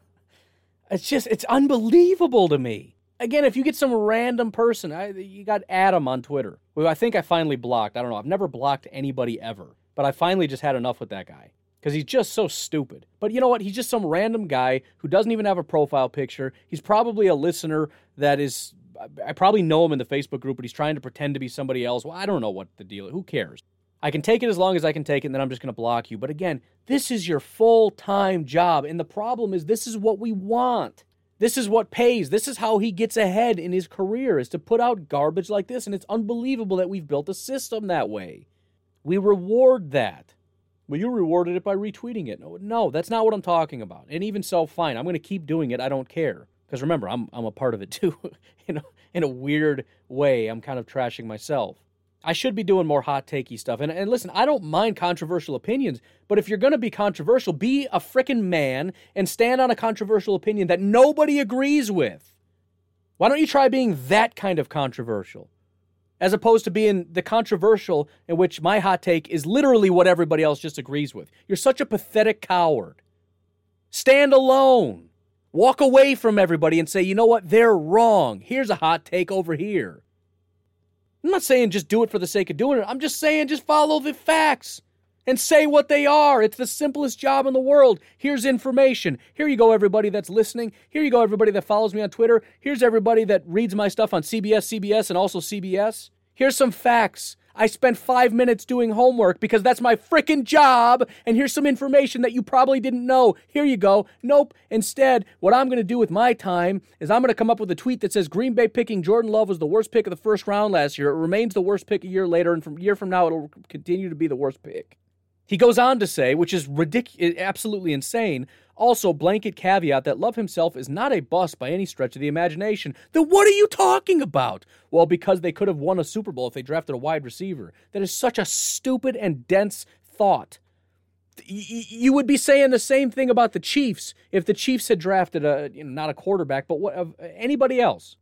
it's just, it's unbelievable to me. Again, if you get some random person, I, you got Adam on Twitter, who I think I finally blocked. I don't know. I've never blocked anybody ever, but I finally just had enough with that guy because he's just so stupid. But you know what? He's just some random guy who doesn't even have a profile picture. He's probably a listener that is. I probably know him in the Facebook group, but he's trying to pretend to be somebody else. Well, I don't know what the deal. Who cares? I can take it as long as I can take it, and then I'm just going to block you. But again, this is your full time job, and the problem is this is what we want. This is what pays. This is how he gets ahead in his career is to put out garbage like this, and it's unbelievable that we've built a system that way. We reward that. Well, you rewarded it by retweeting it. No, that's not what I'm talking about. And even so, fine, I'm going to keep doing it. I don't care because remember, I'm I'm a part of it too. you know, in a weird way, I'm kind of trashing myself. I should be doing more hot takey stuff. And and listen, I don't mind controversial opinions, but if you're going to be controversial, be a freaking man and stand on a controversial opinion that nobody agrees with. Why don't you try being that kind of controversial? As opposed to being the controversial in which my hot take is literally what everybody else just agrees with. You're such a pathetic coward. Stand alone. Walk away from everybody and say, you know what? They're wrong. Here's a hot take over here. I'm not saying just do it for the sake of doing it. I'm just saying just follow the facts and say what they are. It's the simplest job in the world. Here's information. Here you go, everybody that's listening. Here you go, everybody that follows me on Twitter. Here's everybody that reads my stuff on CBS, CBS, and also CBS. Here's some facts. I spent five minutes doing homework because that's my freaking job. And here's some information that you probably didn't know. Here you go. Nope. Instead, what I'm going to do with my time is I'm going to come up with a tweet that says Green Bay picking Jordan Love was the worst pick of the first round last year. It remains the worst pick a year later. And from year from now, it'll continue to be the worst pick. He goes on to say, which is ridiculous, absolutely insane, also, blanket caveat that Love himself is not a bust by any stretch of the imagination. Then what are you talking about? Well, because they could have won a Super Bowl if they drafted a wide receiver. That is such a stupid and dense thought. You would be saying the same thing about the Chiefs if the Chiefs had drafted a you know, not a quarterback, but what, anybody else.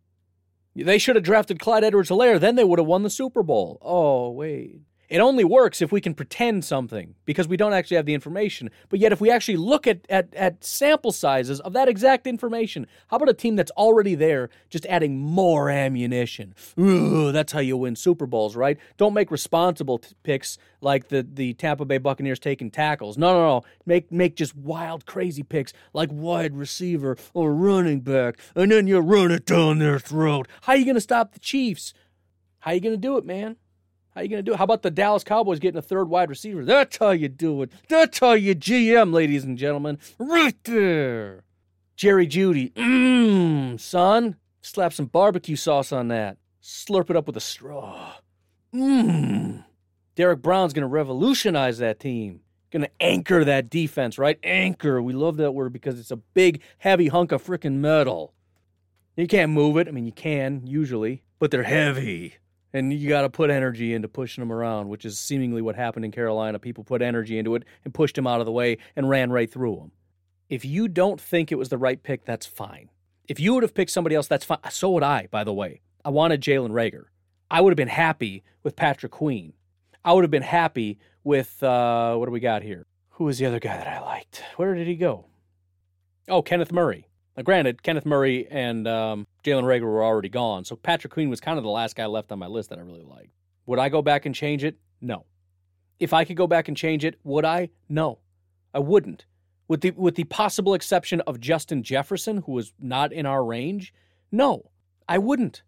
They should have drafted Clyde Edwards-Helaire, then they would have won the Super Bowl. Oh, wait. It only works if we can pretend something because we don't actually have the information. But yet, if we actually look at, at, at sample sizes of that exact information, how about a team that's already there just adding more ammunition? Ooh, that's how you win Super Bowls, right? Don't make responsible t- picks like the, the Tampa Bay Buccaneers taking tackles. No, no, no. Make, make just wild, crazy picks like wide receiver or running back, and then you run it down their throat. How are you going to stop the Chiefs? How are you going to do it, man? How you going to do it? How about the Dallas Cowboys getting a third wide receiver? That's how you do it. That's how you GM, ladies and gentlemen. Right there. Jerry Jeudy. Mmm, son. Slap some barbecue sauce on that. Slurp it up with a straw. Mmm. Derrick Brown's going to revolutionize that team. Going to anchor that defense, right? Anchor. We love that word because it's a big, heavy hunk of freaking metal. You can't move it. I mean, you can, usually, but they're heavy And you got to put energy into pushing him around, which is seemingly what happened in Carolina. People put energy into it and pushed him out of the way and ran right through him. If you don't think it was the right pick, that's fine. If you would have picked somebody else, that's fine. So would I, by the way. I wanted Jalen Reagor. I would have been happy with Patrick Queen. I would have been happy with, uh, what do we got here? Who was the other guy that I liked? Where did he go? Oh, Kenneth Murray. Now, granted, Kenneth Murray and um, Jalen Reagor were already gone, so Patrick Queen was kind of the last guy left on my list that I really liked. Would I go back and change it? No. If I could go back and change it, would I? No, I wouldn't. With the with the possible exception of Justin Jefferson, who was not in our range, no, I wouldn't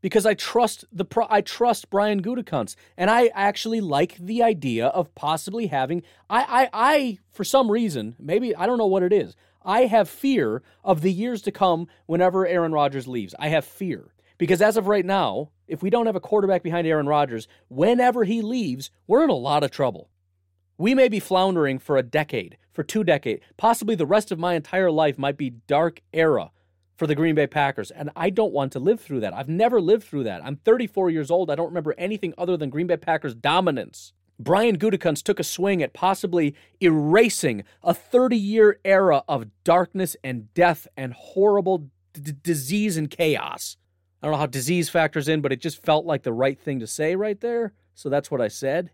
because I trust the pro- I trust Brian Gutekunst, and I actually like the idea of possibly having I, I I for some reason maybe I don't know what it is I have fear of the years to come whenever Aaron Rodgers leaves. I have fear. Because as of right now, if we don't have a quarterback behind Aaron Rodgers, whenever he leaves, we're in a lot of trouble. We may be floundering for a decade, for two decades, possibly the rest of my entire life might be dark era for the Green Bay Packers. And I don't want to live through that. I've never lived through that. I'm 34 years old. I don't remember anything other than Green Bay Packers dominance. Brian Gutekunst took a swing at possibly erasing a 30 year era of darkness and death and horrible d- disease and chaos. I don't know how disease factors in, but it just felt like the right thing to say right there. So that's what I said.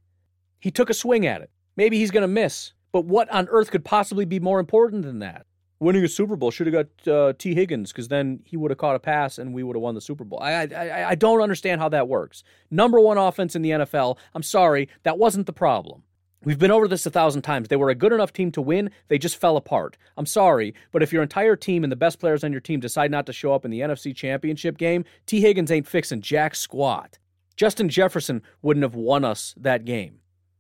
He took a swing at it. Maybe he's going to miss, but what on earth could possibly be more important than that? Winning a Super Bowl. Should have got uh, Tee Higgins because then he would have caught a pass and we would have won the Super Bowl. I, I I don't understand how that works. Number one offense in the NFL. I'm sorry, that wasn't the problem. We've been over this a thousand times. They were a good enough team to win. They just fell apart. I'm sorry, but if your entire team and the best players on your team decide not to show up in the NFC Championship game, Tee Higgins ain't fixing jack squat. Justin Jefferson wouldn't have won us that game.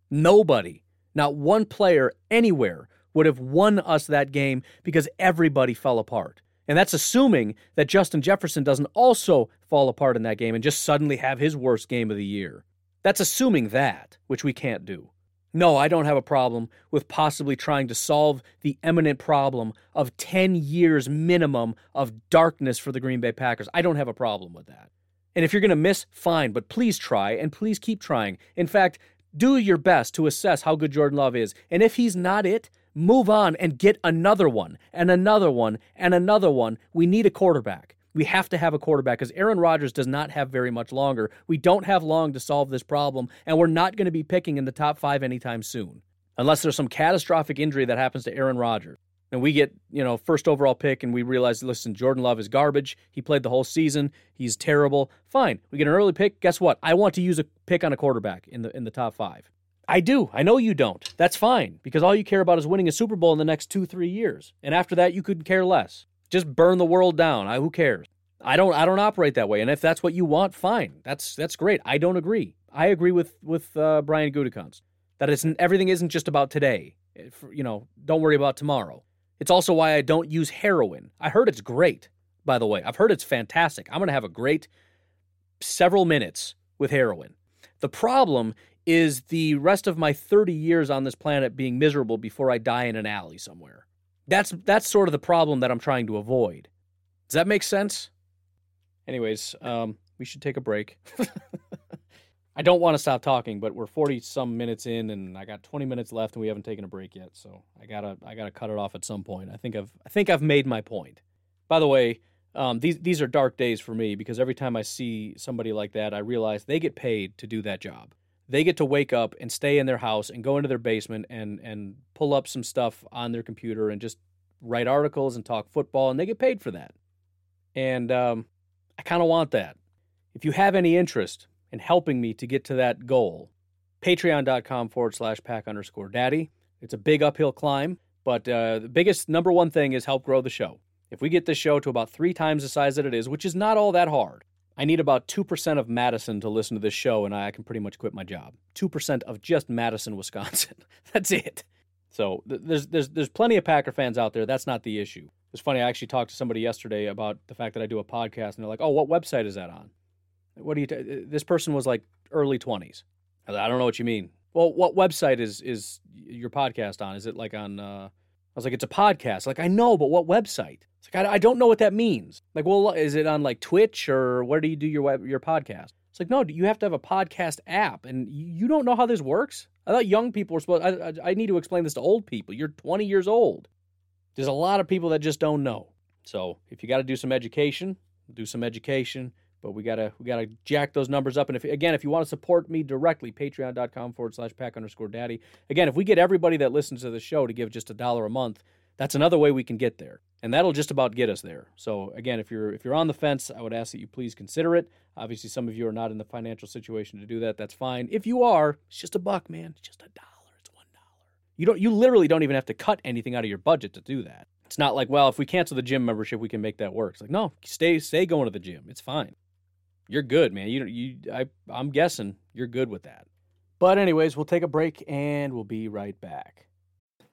Nobody, not one player anywhere would have won us that game because everybody fell apart. And that's assuming that Justin Jefferson doesn't also fall apart in that game and just suddenly have his worst game of the year. That's assuming that, which we can't do. No, I don't have a problem with possibly trying to solve the eminent problem of 10 years minimum of darkness for the Green Bay Packers. I don't have a problem with that. And if you're going to miss, fine, but please try and please keep trying. In fact, do your best to assess how good Jordan Love is. And if he's not it, move on and get another one and another one and another one. We need a quarterback. We have to have a quarterback because Aaron Rodgers does not have very much longer. We don't have long to solve this problem, and we're not going to be picking in the top five anytime soon, unless there's some catastrophic injury that happens to Aaron Rodgers. And we get, you know, first overall pick, and we realize, listen, Jordan Love is garbage. He played the whole season. He's terrible. Fine, we get an early pick. Guess what? I want to use a pick on a quarterback in the in the top five. I do. I know you don't. That's fine because all you care about is winning a Super Bowl in the next two, three years. And after that, you could care less. Just burn the world down. I, who cares? I don't. I don't operate that way. And if that's what you want, fine. That's that's great. I don't agree. I agree with with uh, Brian Gutekunst that it's everything isn't just about today. you know, don't worry about tomorrow. It's also why I don't use heroin. I heard it's great. By the way, I've heard it's fantastic. I'm going to have a great several minutes with heroin. The problem is the rest of my 30 years on this planet being miserable before I die in an alley somewhere. That's that's sort of the problem that I'm trying to avoid. Does that make sense? Anyways, um, we should take a break. I don't want to stop talking, but we're 40 some minutes in and I got 20 minutes left and we haven't taken a break yet, so I got to I got to cut it off at some point. I think I've I think I've made my point. By the way, um, these these are dark days for me because every time I see somebody like that, I realize they get paid to do that job they get to wake up and stay in their house and go into their basement and and pull up some stuff on their computer and just write articles and talk football and they get paid for that. And um, i kind of want that. If you have any interest in helping me to get to that goal patreon.com forward slash pack underscore daddy. It's a big uphill climb but uh, the biggest number one thing is help grow the show. If we get this show to about three times the size that it is which is not all that hard I need about 2% of Madison to listen to this show, and I can pretty much quit my job. 2% of just Madison, Wisconsin. That's it. So there's, there's, there's plenty of Packer fans out there. That's not the issue. It's funny. I actually talked to somebody yesterday about the fact that I do a podcast, and they're like, oh, what website is that on? What do you, t-? this person was like early 20s. I don't know what you mean. Well, what website is, is your podcast on? Is it like on, uh, I was like, it's a podcast. Like, I know, but what website? It's like I, I don't know what that means. Like, well, is it on like Twitch or where do you do your web your podcast? It's like, no, you have to have a podcast app, and you don't know how this works. I thought young people were supposed. I, I, I need to explain this to old people. You're 20 years old. There's a lot of people that just don't know. So if you got to do some education, do some education. But we gotta we gotta jack those numbers up. And if again, if you want to support me directly, patreon.com forward slash pack underscore daddy. Again, if we get everybody that listens to the show to give just a dollar a month, that's another way we can get there. And that'll just about get us there. So again, if you're if you're on the fence, I would ask that you please consider it. Obviously, some of you are not in the financial situation to do that. That's fine. If you are, it's just a buck, man. It's just a dollar. It's one dollar. You don't you literally don't even have to cut anything out of your budget to do that. It's not like, well, if we cancel the gym membership, we can make that work. It's like, no, stay stay going to the gym. It's fine you're good, man. You you I I'm guessing you're good with that. But anyways, we'll take a break and we'll be right back.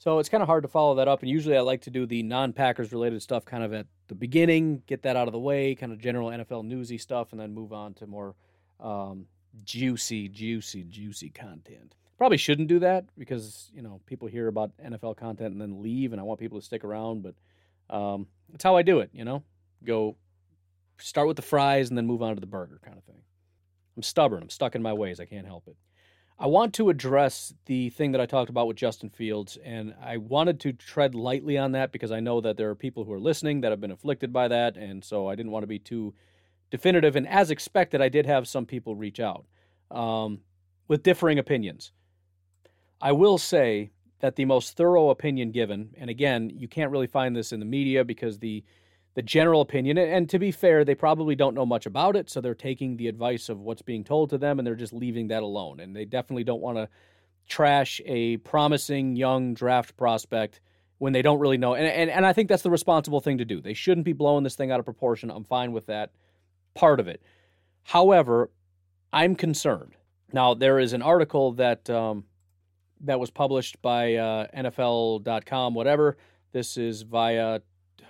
So it's kind of hard to follow that up. And usually I like to do the non Packers related stuff kind of at the beginning, get that out of the way, kind of general NFL newsy stuff, and then move on to more um, juicy, juicy, juicy content. Probably shouldn't do that because you know people hear about NFL content and then leave, and I want people to stick around. But um, that's how I do it. You know, go start with the fries and then move on to the burger kind of thing. I'm stubborn. I'm stuck in my ways. I can't help it. I want to address the thing that I talked about with Justin Fields, and I wanted to tread lightly on that because I know that there are people who are listening that have been afflicted by that, and so I didn't want to be too definitive. And as expected, I did have some people reach out um, with differing opinions. I will say that the most thorough opinion given, and again, you can't really find this in the media because the the general opinion, and to be fair, they probably don't know much about it, so they're taking the advice of what's being told to them and they're just leaving that alone. And they definitely don't want to trash a promising young draft prospect when they don't really know. And, and and I think that's the responsible thing to do. They shouldn't be blowing this thing out of proportion. I'm fine with that part of it. However, I'm concerned. Now there is an article that um, that was published by uh, NFL.com, whatever. This is via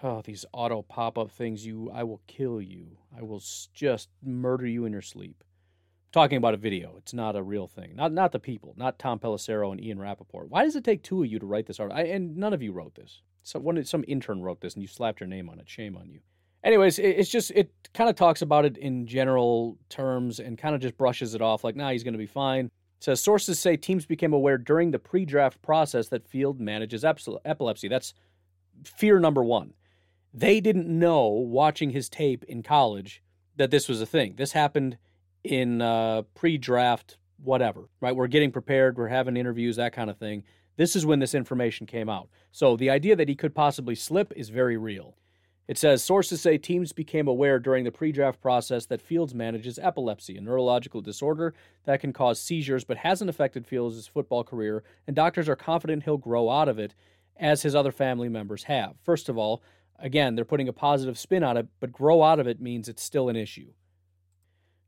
oh, these auto pop up things. You, I will kill you. I will just murder you in your sleep. I'm talking about a video. It's not a real thing. Not not the people. Not Tom Pelissero and Ian Rapoport. Why does it take two of you to write this article? I, and none of you wrote this. So one, some intern wrote this, and you slapped your name on it. Shame on you. Anyways, it, it's just it kind of talks about it in general terms and kind of just brushes it off like, nah, he's going to be fine says sources say teams became aware during the pre-draft process that Field manages epilepsy. That's fear number one. They didn't know watching his tape in college that this was a thing. This happened in uh, pre-draft whatever. Right? We're getting prepared. We're having interviews, that kind of thing. This is when this information came out. So the idea that he could possibly slip is very real. It says sources say teams became aware during the pre draft process that Fields manages epilepsy, a neurological disorder that can cause seizures but hasn't affected Fields' football career, and doctors are confident he'll grow out of it as his other family members have. First of all, again, they're putting a positive spin on it, but grow out of it means it's still an issue.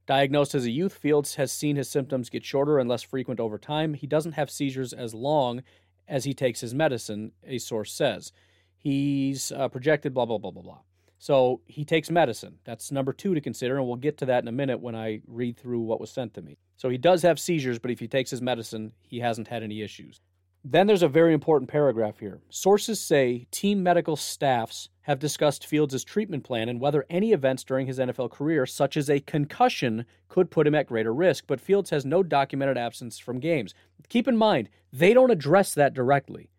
Diagnosed as a youth, Fields has seen his symptoms get shorter and less frequent over time. He doesn't have seizures as long as he takes his medicine, a source says. He's uh, projected, blah, blah, blah, blah, blah. So he takes medicine. That's number two to consider, and we'll get to that in a minute when I read through what was sent to me. So he does have seizures, but if he takes his medicine, he hasn't had any issues. Then there's a very important paragraph here. Sources say team medical staffs have discussed Fields' treatment plan and whether any events during his NFL career, such as a concussion, could put him at greater risk, but Fields has no documented absence from games. Keep in mind, they don't address that directly.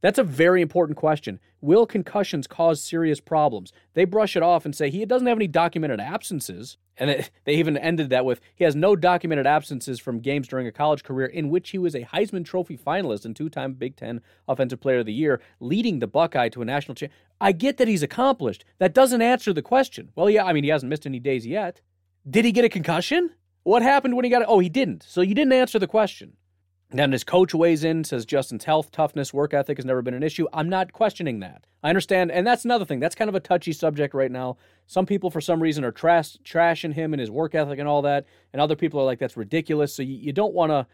That's a very important question. Will concussions cause serious problems? They brush it off and say he doesn't have any documented absences. And it, they even ended that with he has no documented absences from games during a college career in which he was a Heisman Trophy finalist and two time Big Ten Offensive Player of the Year, leading the Buckeye to a national championship. I get that he's accomplished. That doesn't answer the question. Well, yeah, I mean, he hasn't missed any days yet. Did he get a concussion? What happened when he got it? Oh, he didn't. So you didn't answer the question. Then his coach weighs in, says Justin's health, toughness, work ethic has never been an issue. I'm not questioning that. I understand, and that's another thing. That's kind of a touchy subject right now. Some people, for some reason, are trash, trashing him and his work ethic and all that, and other people are like, that's ridiculous. So you, you don't want to,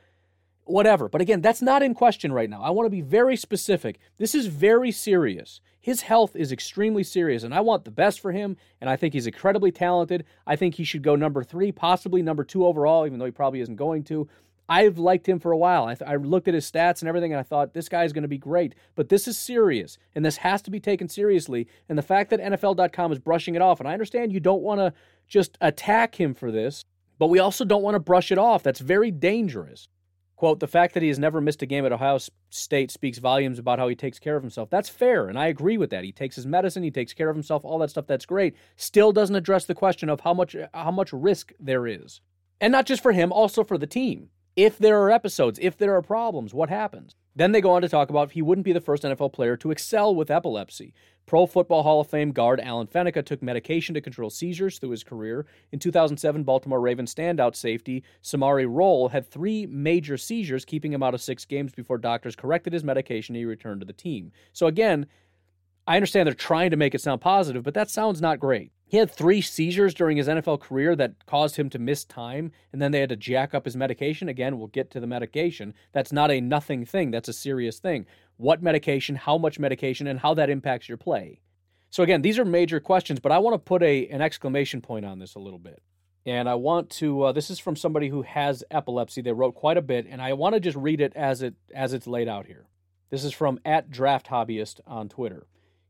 whatever. But again, that's not in question right now. I want to be very specific. This is very serious. His health is extremely serious, and I want the best for him, and I think he's incredibly talented. I think he should go number three, possibly number two overall, even though he probably isn't going to. I've liked him for a while. I, th- I looked at his stats and everything, and I thought this guy is going to be great. But this is serious, and this has to be taken seriously. And the fact that NFL.com is brushing it off, and I understand you don't want to just attack him for this, but we also don't want to brush it off. That's very dangerous. Quote, the fact that he has never missed a game at Ohio State speaks volumes about how he takes care of himself. That's fair, and I agree with that. He takes his medicine, he takes care of himself, all that stuff, that's great. Still doesn't address the question of how much how much risk there is. And not just for him, also for the team if there are episodes, if there are problems, what happens? Then they go on to talk about he wouldn't be the first NFL player to excel with epilepsy. Pro Football Hall of Fame guard Alan Faneca took medication to control seizures through his career. In 2007, Baltimore Ravens standout safety Samari Rolle had three major seizures, keeping him out of six games before doctors corrected his medication and he returned to the team. So again, I understand they're trying to make it sound positive, but that sounds not great. He had three seizures during his NFL career that caused him to miss time, and then they had to jack up his medication. Again, we'll get to the medication. That's not a nothing thing, that's a serious thing. What medication, how much medication, and how that impacts your play. So, again, these are major questions, but I want to put a, an exclamation point on this a little bit. And I want to, uh, this is from somebody who has epilepsy. They wrote quite a bit, and I want to just read it as, it as it's laid out here. This is from at Draft Hobbyist on Twitter.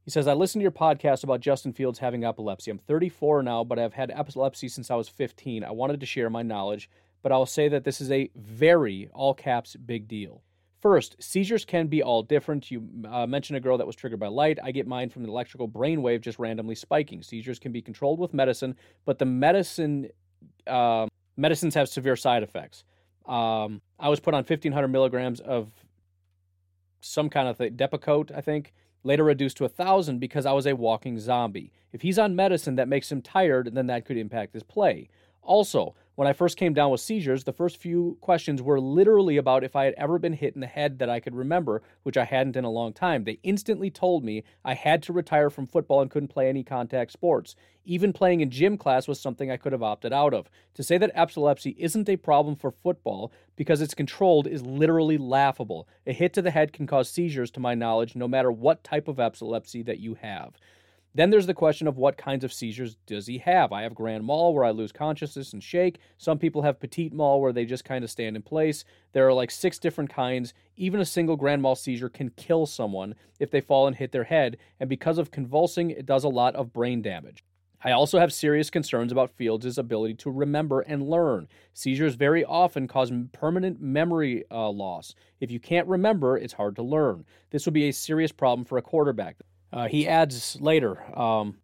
He says, I listened to your podcast about Justin Fields having epilepsy. I'm 34 now, but I've had epilepsy since I was 15. I wanted to share my knowledge, but I'll say that this is a very, all caps, big deal. First, seizures can be all different. You uh, mentioned a girl that was triggered by light. I get mine from the electrical brainwave just randomly spiking. Seizures can be controlled with medicine, but the medicine uh, medicines have severe side effects. Um, I was put on 1,500 milligrams of some kind of Depakote, I think, later reduced to a thousand because I was a walking zombie. If he's on medicine that makes him tired, then that could impact his play. Also, when I first came down with seizures, the first few questions were literally about if I had ever been hit in the head that I could remember, which I hadn't in a long time. They instantly told me I had to retire from football and couldn't play any contact sports. Even playing in gym class was something I could have opted out of. To say that epilepsy isn't a problem for football because it's controlled is literally laughable. A hit to the head can cause seizures, to my knowledge, no matter what type of epilepsy that you have. Then there's the question of what kinds of seizures does he have? I have grand mal where I lose consciousness and shake. Some people have petit mal where they just kind of stand in place. There are like six different kinds. Even a single grand mal seizure can kill someone if they fall and hit their head, and because of convulsing, it does a lot of brain damage. I also have serious concerns about Fields' ability to remember and learn. Seizures very often cause permanent memory uh, loss. If you can't remember, it's hard to learn. This would be a serious problem for a quarterback. Uh, he adds later, um,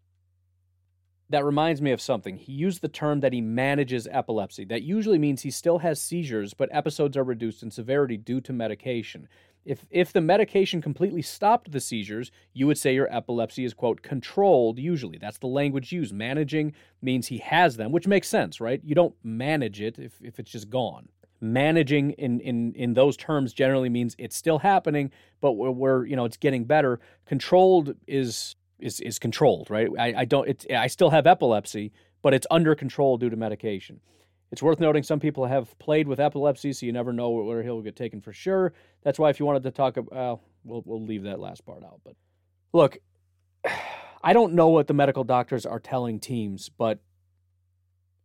that reminds me of something. He used the term that he manages epilepsy. That usually means he still has seizures, but episodes are reduced in severity due to medication. If, if the medication completely stopped the seizures, you would say your epilepsy is, quote, controlled, usually. That's the language used. Managing means he has them, which makes sense, right? You don't manage it if, if it's just gone managing in in in those terms generally means it's still happening, but we're, we're you know it's getting better. Controlled is is is controlled, right? I, I don't it's I still have epilepsy, but it's under control due to medication. It's worth noting some people have played with epilepsy, so you never know where he'll get taken for sure. That's why if you wanted to talk, about, uh, we'll we'll leave that last part out. But look, I don't know what the medical doctors are telling teams, but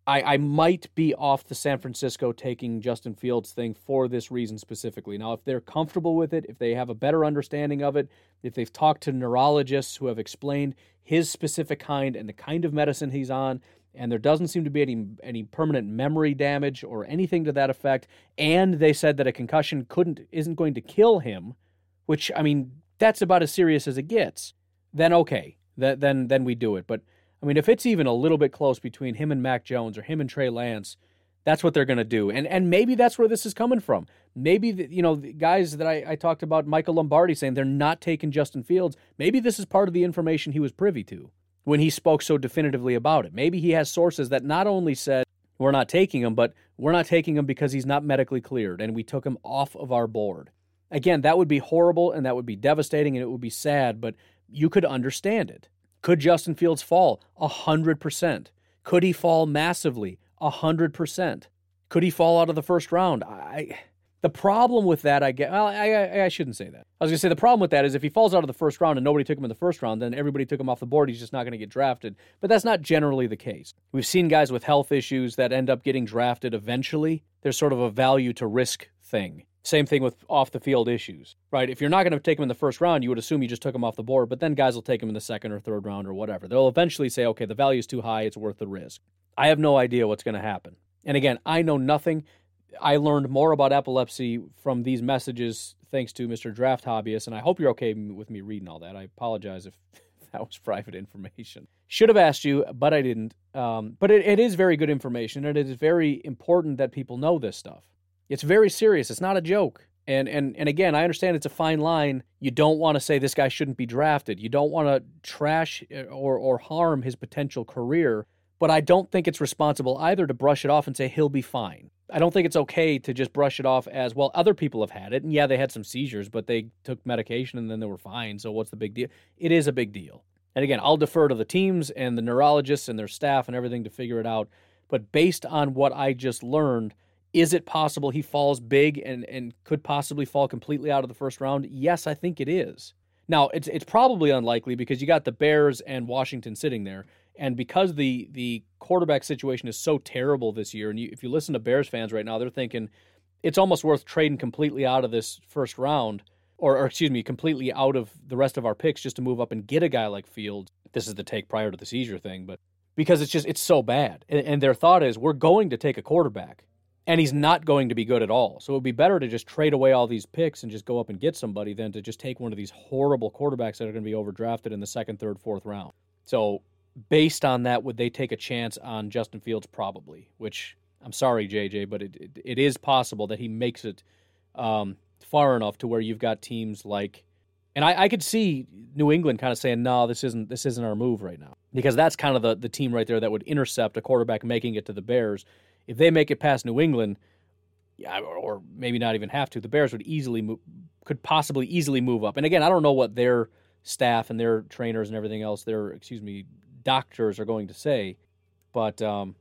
I, I might be off the San Francisco taking Justin Fields thing for this reason specifically. Now, if they're comfortable with it, if they have a better understanding of it, if they've talked to neurologists who have explained his specific kind and the kind of medicine he's on, and there doesn't seem to be any any permanent memory damage or anything to that effect, and they said that a concussion couldn't isn't going to kill him, which I mean that's about as serious as it gets. Then okay, that then then we do it. But I mean, if it's even a little bit close between him and Mac Jones or him and Trey Lance, that's what they're going to do. And and maybe that's where this is coming from. Maybe the, you know the guys that I, I talked about, Michael Lombardi saying they're not taking Justin Fields. Maybe this is part of the information he was privy to when he spoke so definitively about it. Maybe he has sources that not only said we're not taking him, but we're not taking him because he's not medically cleared, and we took him off of our board. Again, that would be horrible and that would be devastating and it would be sad, but you could understand it. Could Justin Fields fall? A hundred percent. Could he fall massively? A hundred percent. Could he fall out of the first round? I. The problem with that, I get. Well, I, I, I shouldn't say that. I was gonna say the problem with that is if he falls out of the first round and nobody took him in the first round, then everybody took him off the board. He's just not gonna get drafted. But that's not generally the case. We've seen guys with health issues that end up getting drafted eventually. There's sort of a value to risk thing. Same thing with off the field issues, right? If you're not going to take him in the first round, you would assume you just took him off the board, but then guys will take him in the second or third round or whatever. They'll eventually say, okay, the value is too high, it's worth the risk. I have no idea what's going to happen. And again, I know nothing. I learned more about epilepsy from these messages thanks to Mr. Draft Hobbyist, and I hope you're okay with me reading all that. I apologize if that was private information. Should have asked you, but I didn't. Um, but it, it is very good information, and it is very important that people know this stuff. It's very serious. It's not a joke. And and and again, I understand it's a fine line. You don't want to say this guy shouldn't be drafted. You don't want to trash uh, or or harm his potential career. But I don't think it's responsible either to brush it off and say he'll be fine. I don't think it's okay to just brush it off as well. Other people have had it, and yeah, they had some seizures, but they took medication and then they were fine. So what's the big deal? It is a big deal. And again, I'll defer to the teams and the neurologists and their staff and everything to figure it out. But based on what I just learned, is it possible he falls big and, and could possibly fall completely out of the first round? Yes, I think it is. Now, it's it's probably unlikely because you got the Bears and Washington sitting there. And because the the quarterback situation is so terrible this year, and you, if you listen to Bears fans right now, they're thinking it's almost worth trading completely out of this first round, or, or excuse me, completely out of the rest of our picks just to move up and get a guy like Fields. This is the take prior to the seizure thing, but because it's just it's so bad, and, and their thought is we're going to take a quarterback and he's not going to be good at all. So it would be better to just trade away all these picks and just go up and get somebody than to just take one of these horrible quarterbacks that are going to be overdrafted in the second, third, fourth round. So based on that, would they take a chance on Justin Fields? Probably. Which I'm sorry, JJ, but it it, it is possible that he makes it um, far enough to where you've got teams like. And I, I could see New England kind of saying, "No, this isn't this isn't our move right now," because that's kind of the, the team right there that would intercept a quarterback making it to the Bears if they make it past New England, yeah, or, maybe not even have to, the Bears would easily move, could possibly easily move up. And again, I don't know what their staff and their trainers and everything else, their excuse me, doctors are going to say, but um,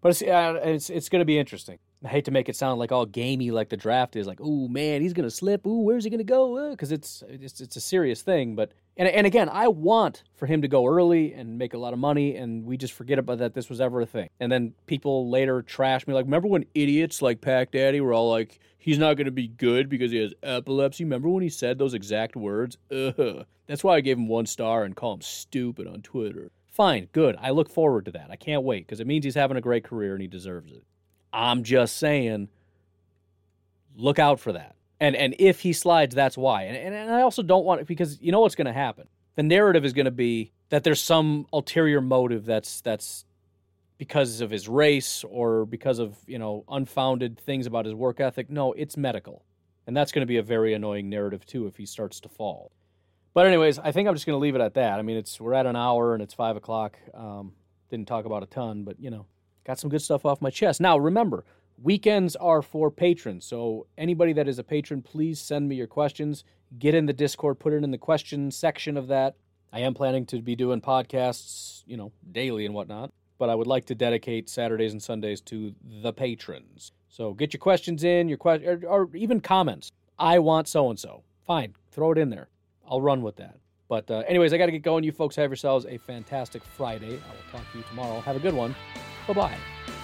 but it's uh, it's it's going to be interesting. I hate to make it sound like all gamey like the draft is, like, oh man, he's gonna slip. Ooh, where's he gonna go? Because uh, it's, it's it's a serious thing. But and and again, I want for him to go early and make a lot of money, and we just forget about that this was ever a thing. And then people later trash me, like, remember when idiots like Pack Daddy were all like, he's not gonna be good because he has epilepsy. Remember when he said those exact words? Ugh. That's why I gave him one star and call him stupid on Twitter. Fine, good. I look forward to that. I can't wait because it means he's having a great career and he deserves it. I'm just saying, look out for that. And and if he slides, that's why. And and, and I also don't want it because you know what's going to happen. The narrative is going to be that there's some ulterior motive that's that's because of his race or because of you know unfounded things about his work ethic. No, it's medical, and that's going to be a very annoying narrative too if he starts to fall. But anyways, I think I'm just going to leave it at that. I mean, it's we're at an hour and it's five o'clock. Um, didn't talk about a ton, but you know, got some good stuff off my chest. Now, remember, weekends are for patrons. So, anybody that is a patron, please send me your questions. Get in the Discord, put it in the question section of that. I am planning to be doing podcasts, you know, daily and whatnot, but I would like to dedicate Saturdays and Sundays to the patrons. So, get your questions in, your questions, or, or even comments. I want so and so. Fine, throw it in there. I'll run with that. But, uh, anyways, I got to get going. You folks have yourselves a fantastic Friday. I will talk to you tomorrow. Have a good one. Bye bye.